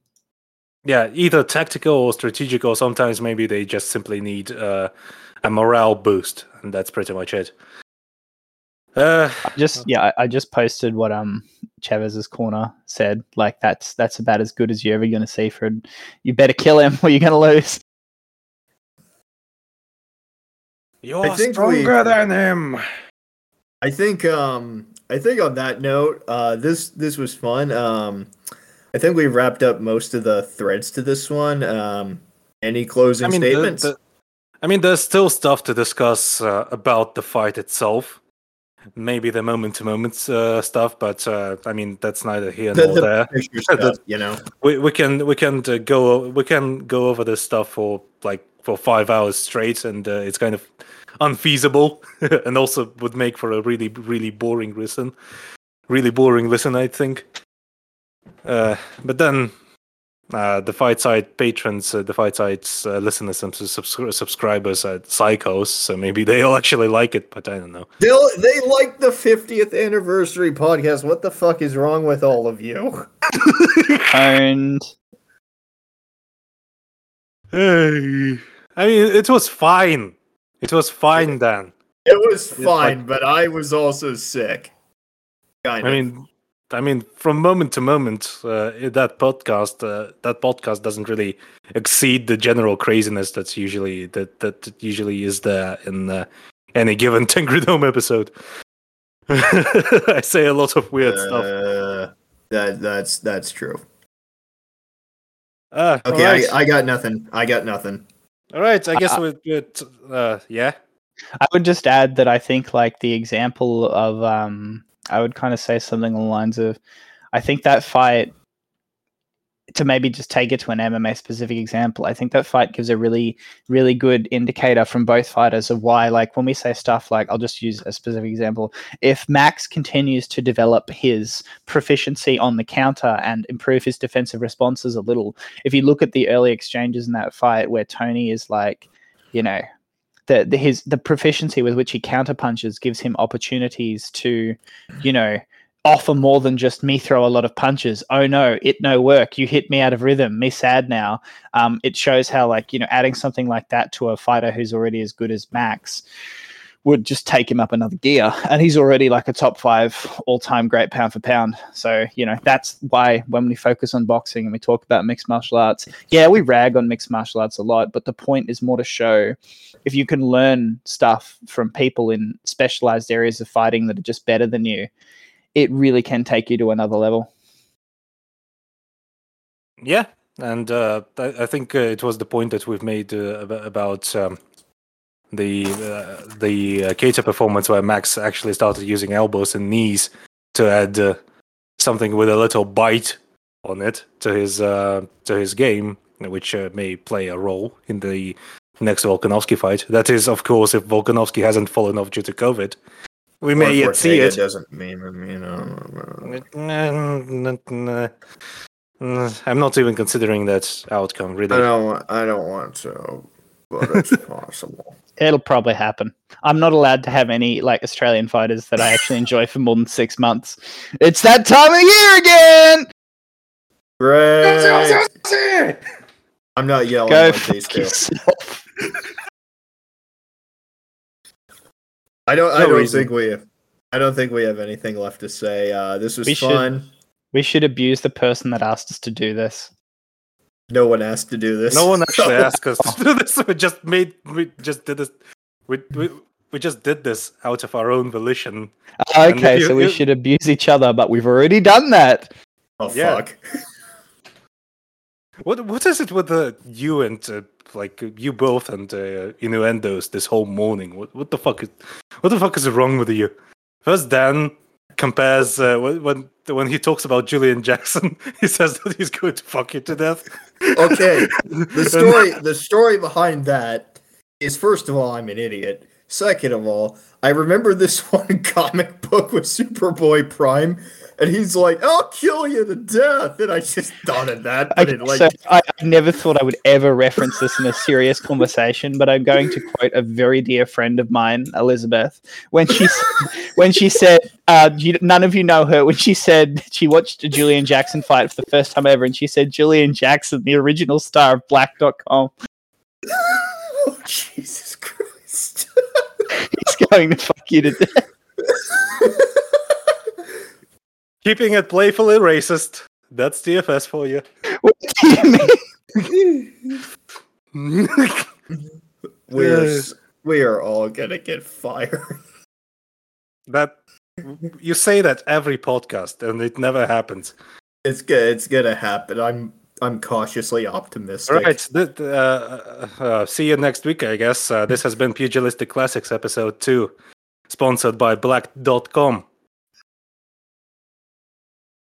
yeah either tactical or strategic or sometimes maybe they just simply need uh, a morale boost and that's pretty much it uh I just yeah, I, I just posted what um Chavez's corner said. Like that's that's about as good as you're ever gonna see for it. You better kill him or you're gonna lose. you're I think stronger we- than him I think um I think on that note, uh this this was fun. Um I think we wrapped up most of the threads to this one. Um any closing I mean, statements? the- I mean, there's still stuff to discuss uh, about the fight itself. Maybe the moment-to-moment uh, stuff, but uh, I mean, that's neither here The- nor the there. stuff, you know. We we can we can uh, go we can go over this stuff for like for five hours straight, and uh, it's kind of unfeasible, and also would make for a really really boring listen. Really boring listen, I think. Uh, but then uh, the fight site patrons, uh, the fight site's uh, listeners and subs- subscribers are psychos, so maybe they'll actually like it, but I don't know. They'll they like the 50th anniversary podcast. What the fuck is wrong with all of you? Owned. Hey, I mean, it was fine. It was fine then. It was It's fine, like- but I was also sick. Kind I of. mean, I mean, from moment to moment, uh, that podcast, uh, that podcast doesn't really exceed the general craziness that's usually that that usually is there in uh, any given Tengridome episode. I say a lot of weird stuff. Uh, that that's that's true. Ah, Okay, all right. I, I got nothing. I got nothing. all right. I guess I- we're good. Uh, yeah. I would just add that I think like the example of um I would kind of say something along the lines of I think that fight to maybe just take it to an MMA specific example, I think that fight gives a really, really good indicator from both fighters of why, like, when we say stuff like, I'll just use a specific example. If Max continues to develop his proficiency on the counter and improve his defensive responses a little, if you look at the early exchanges in that fight where Toney is like, you know, the, the his the proficiency with which he counter punches gives him opportunities to, you know, offer more than just me throw a lot of punches. Oh no, it no work. You hit me out of rhythm. Me sad now. Um, it shows how like you know adding something like that to a fighter who's already as good as Max would just take him up another gear. And he's already like a top five all time great pound for pound. So, you know, that's why when we focus on boxing and we talk about mixed martial arts, yeah, we rag on mixed martial arts a lot, but the point is more to show if you can learn stuff from people in specialized areas of fighting that are just better than you, it really can take you to another level. Yeah, and uh, I, think uh, it was the point that we've made uh, about um, the uh, the uh, Kattar performance where Max actually started using elbows and knees to add uh, something with a little bite on it to his uh, to his game, which uh, may play a role in the next Volkanovski fight. That is, of course, if Volkanovski hasn't fallen off due to COVID. We may yet see it. doesn't mean you know. I'm not even considering that outcome, really. I don't. I don't want to, but it's possible. It'll probably happen. I'm not allowed to have any like Australian fighters that I actually enjoy for more than six months. It's that time of year again. Great. I'm not yelling Go like these fuck two. yourself. I don't. I don't reason. think we. Have, I don't think we have anything left to say. Uh, this was We should- We should abuse the person that asked us to do this. No one asked to do this. No one actually asked us to do this. We just made. We just did this. We we, we just did this out of our own volition. And Okay, you- so we you- should abuse each other, but we've already done that. Oh Yeah. fuck. What what is it with the you and uh, like you both and uh, innuendos this whole morning? What what the fuck is what the fuck is wrong with you? First, Dan compares uh, when when he talks about Julian Jackson, he says that he's going to fuck you to death. Okay. The story. the story behind that is first of all, I'm an idiot. Second of all, I remember this one comic book with Superboy Prime, and he's like, "I'll kill you to death," and I just thought of that, but Okay, it like so I, I never thought I would ever reference this in a serious conversation, but I'm going to quote a very dear friend of mine, Elizabeth, when she when she said, uh, you, "None of you know her." When she said she watched a Julian Jackson fight for the first time ever, and she said, "Julian Jackson, the original star of Black.com, oh, Jesus Christ. he's going to fuck you to death." Keeping it playfully racist. That's TFS for you. What do you mean? we are we are all gonna get fired. that you say that every podcast, and it never happens. It's good. It's gonna happen. I'm I'm cautiously optimistic. All right. th- th- uh, uh, see you next week, I guess. Uh, this has been Pugilistic Classics episode two, sponsored by Black.com.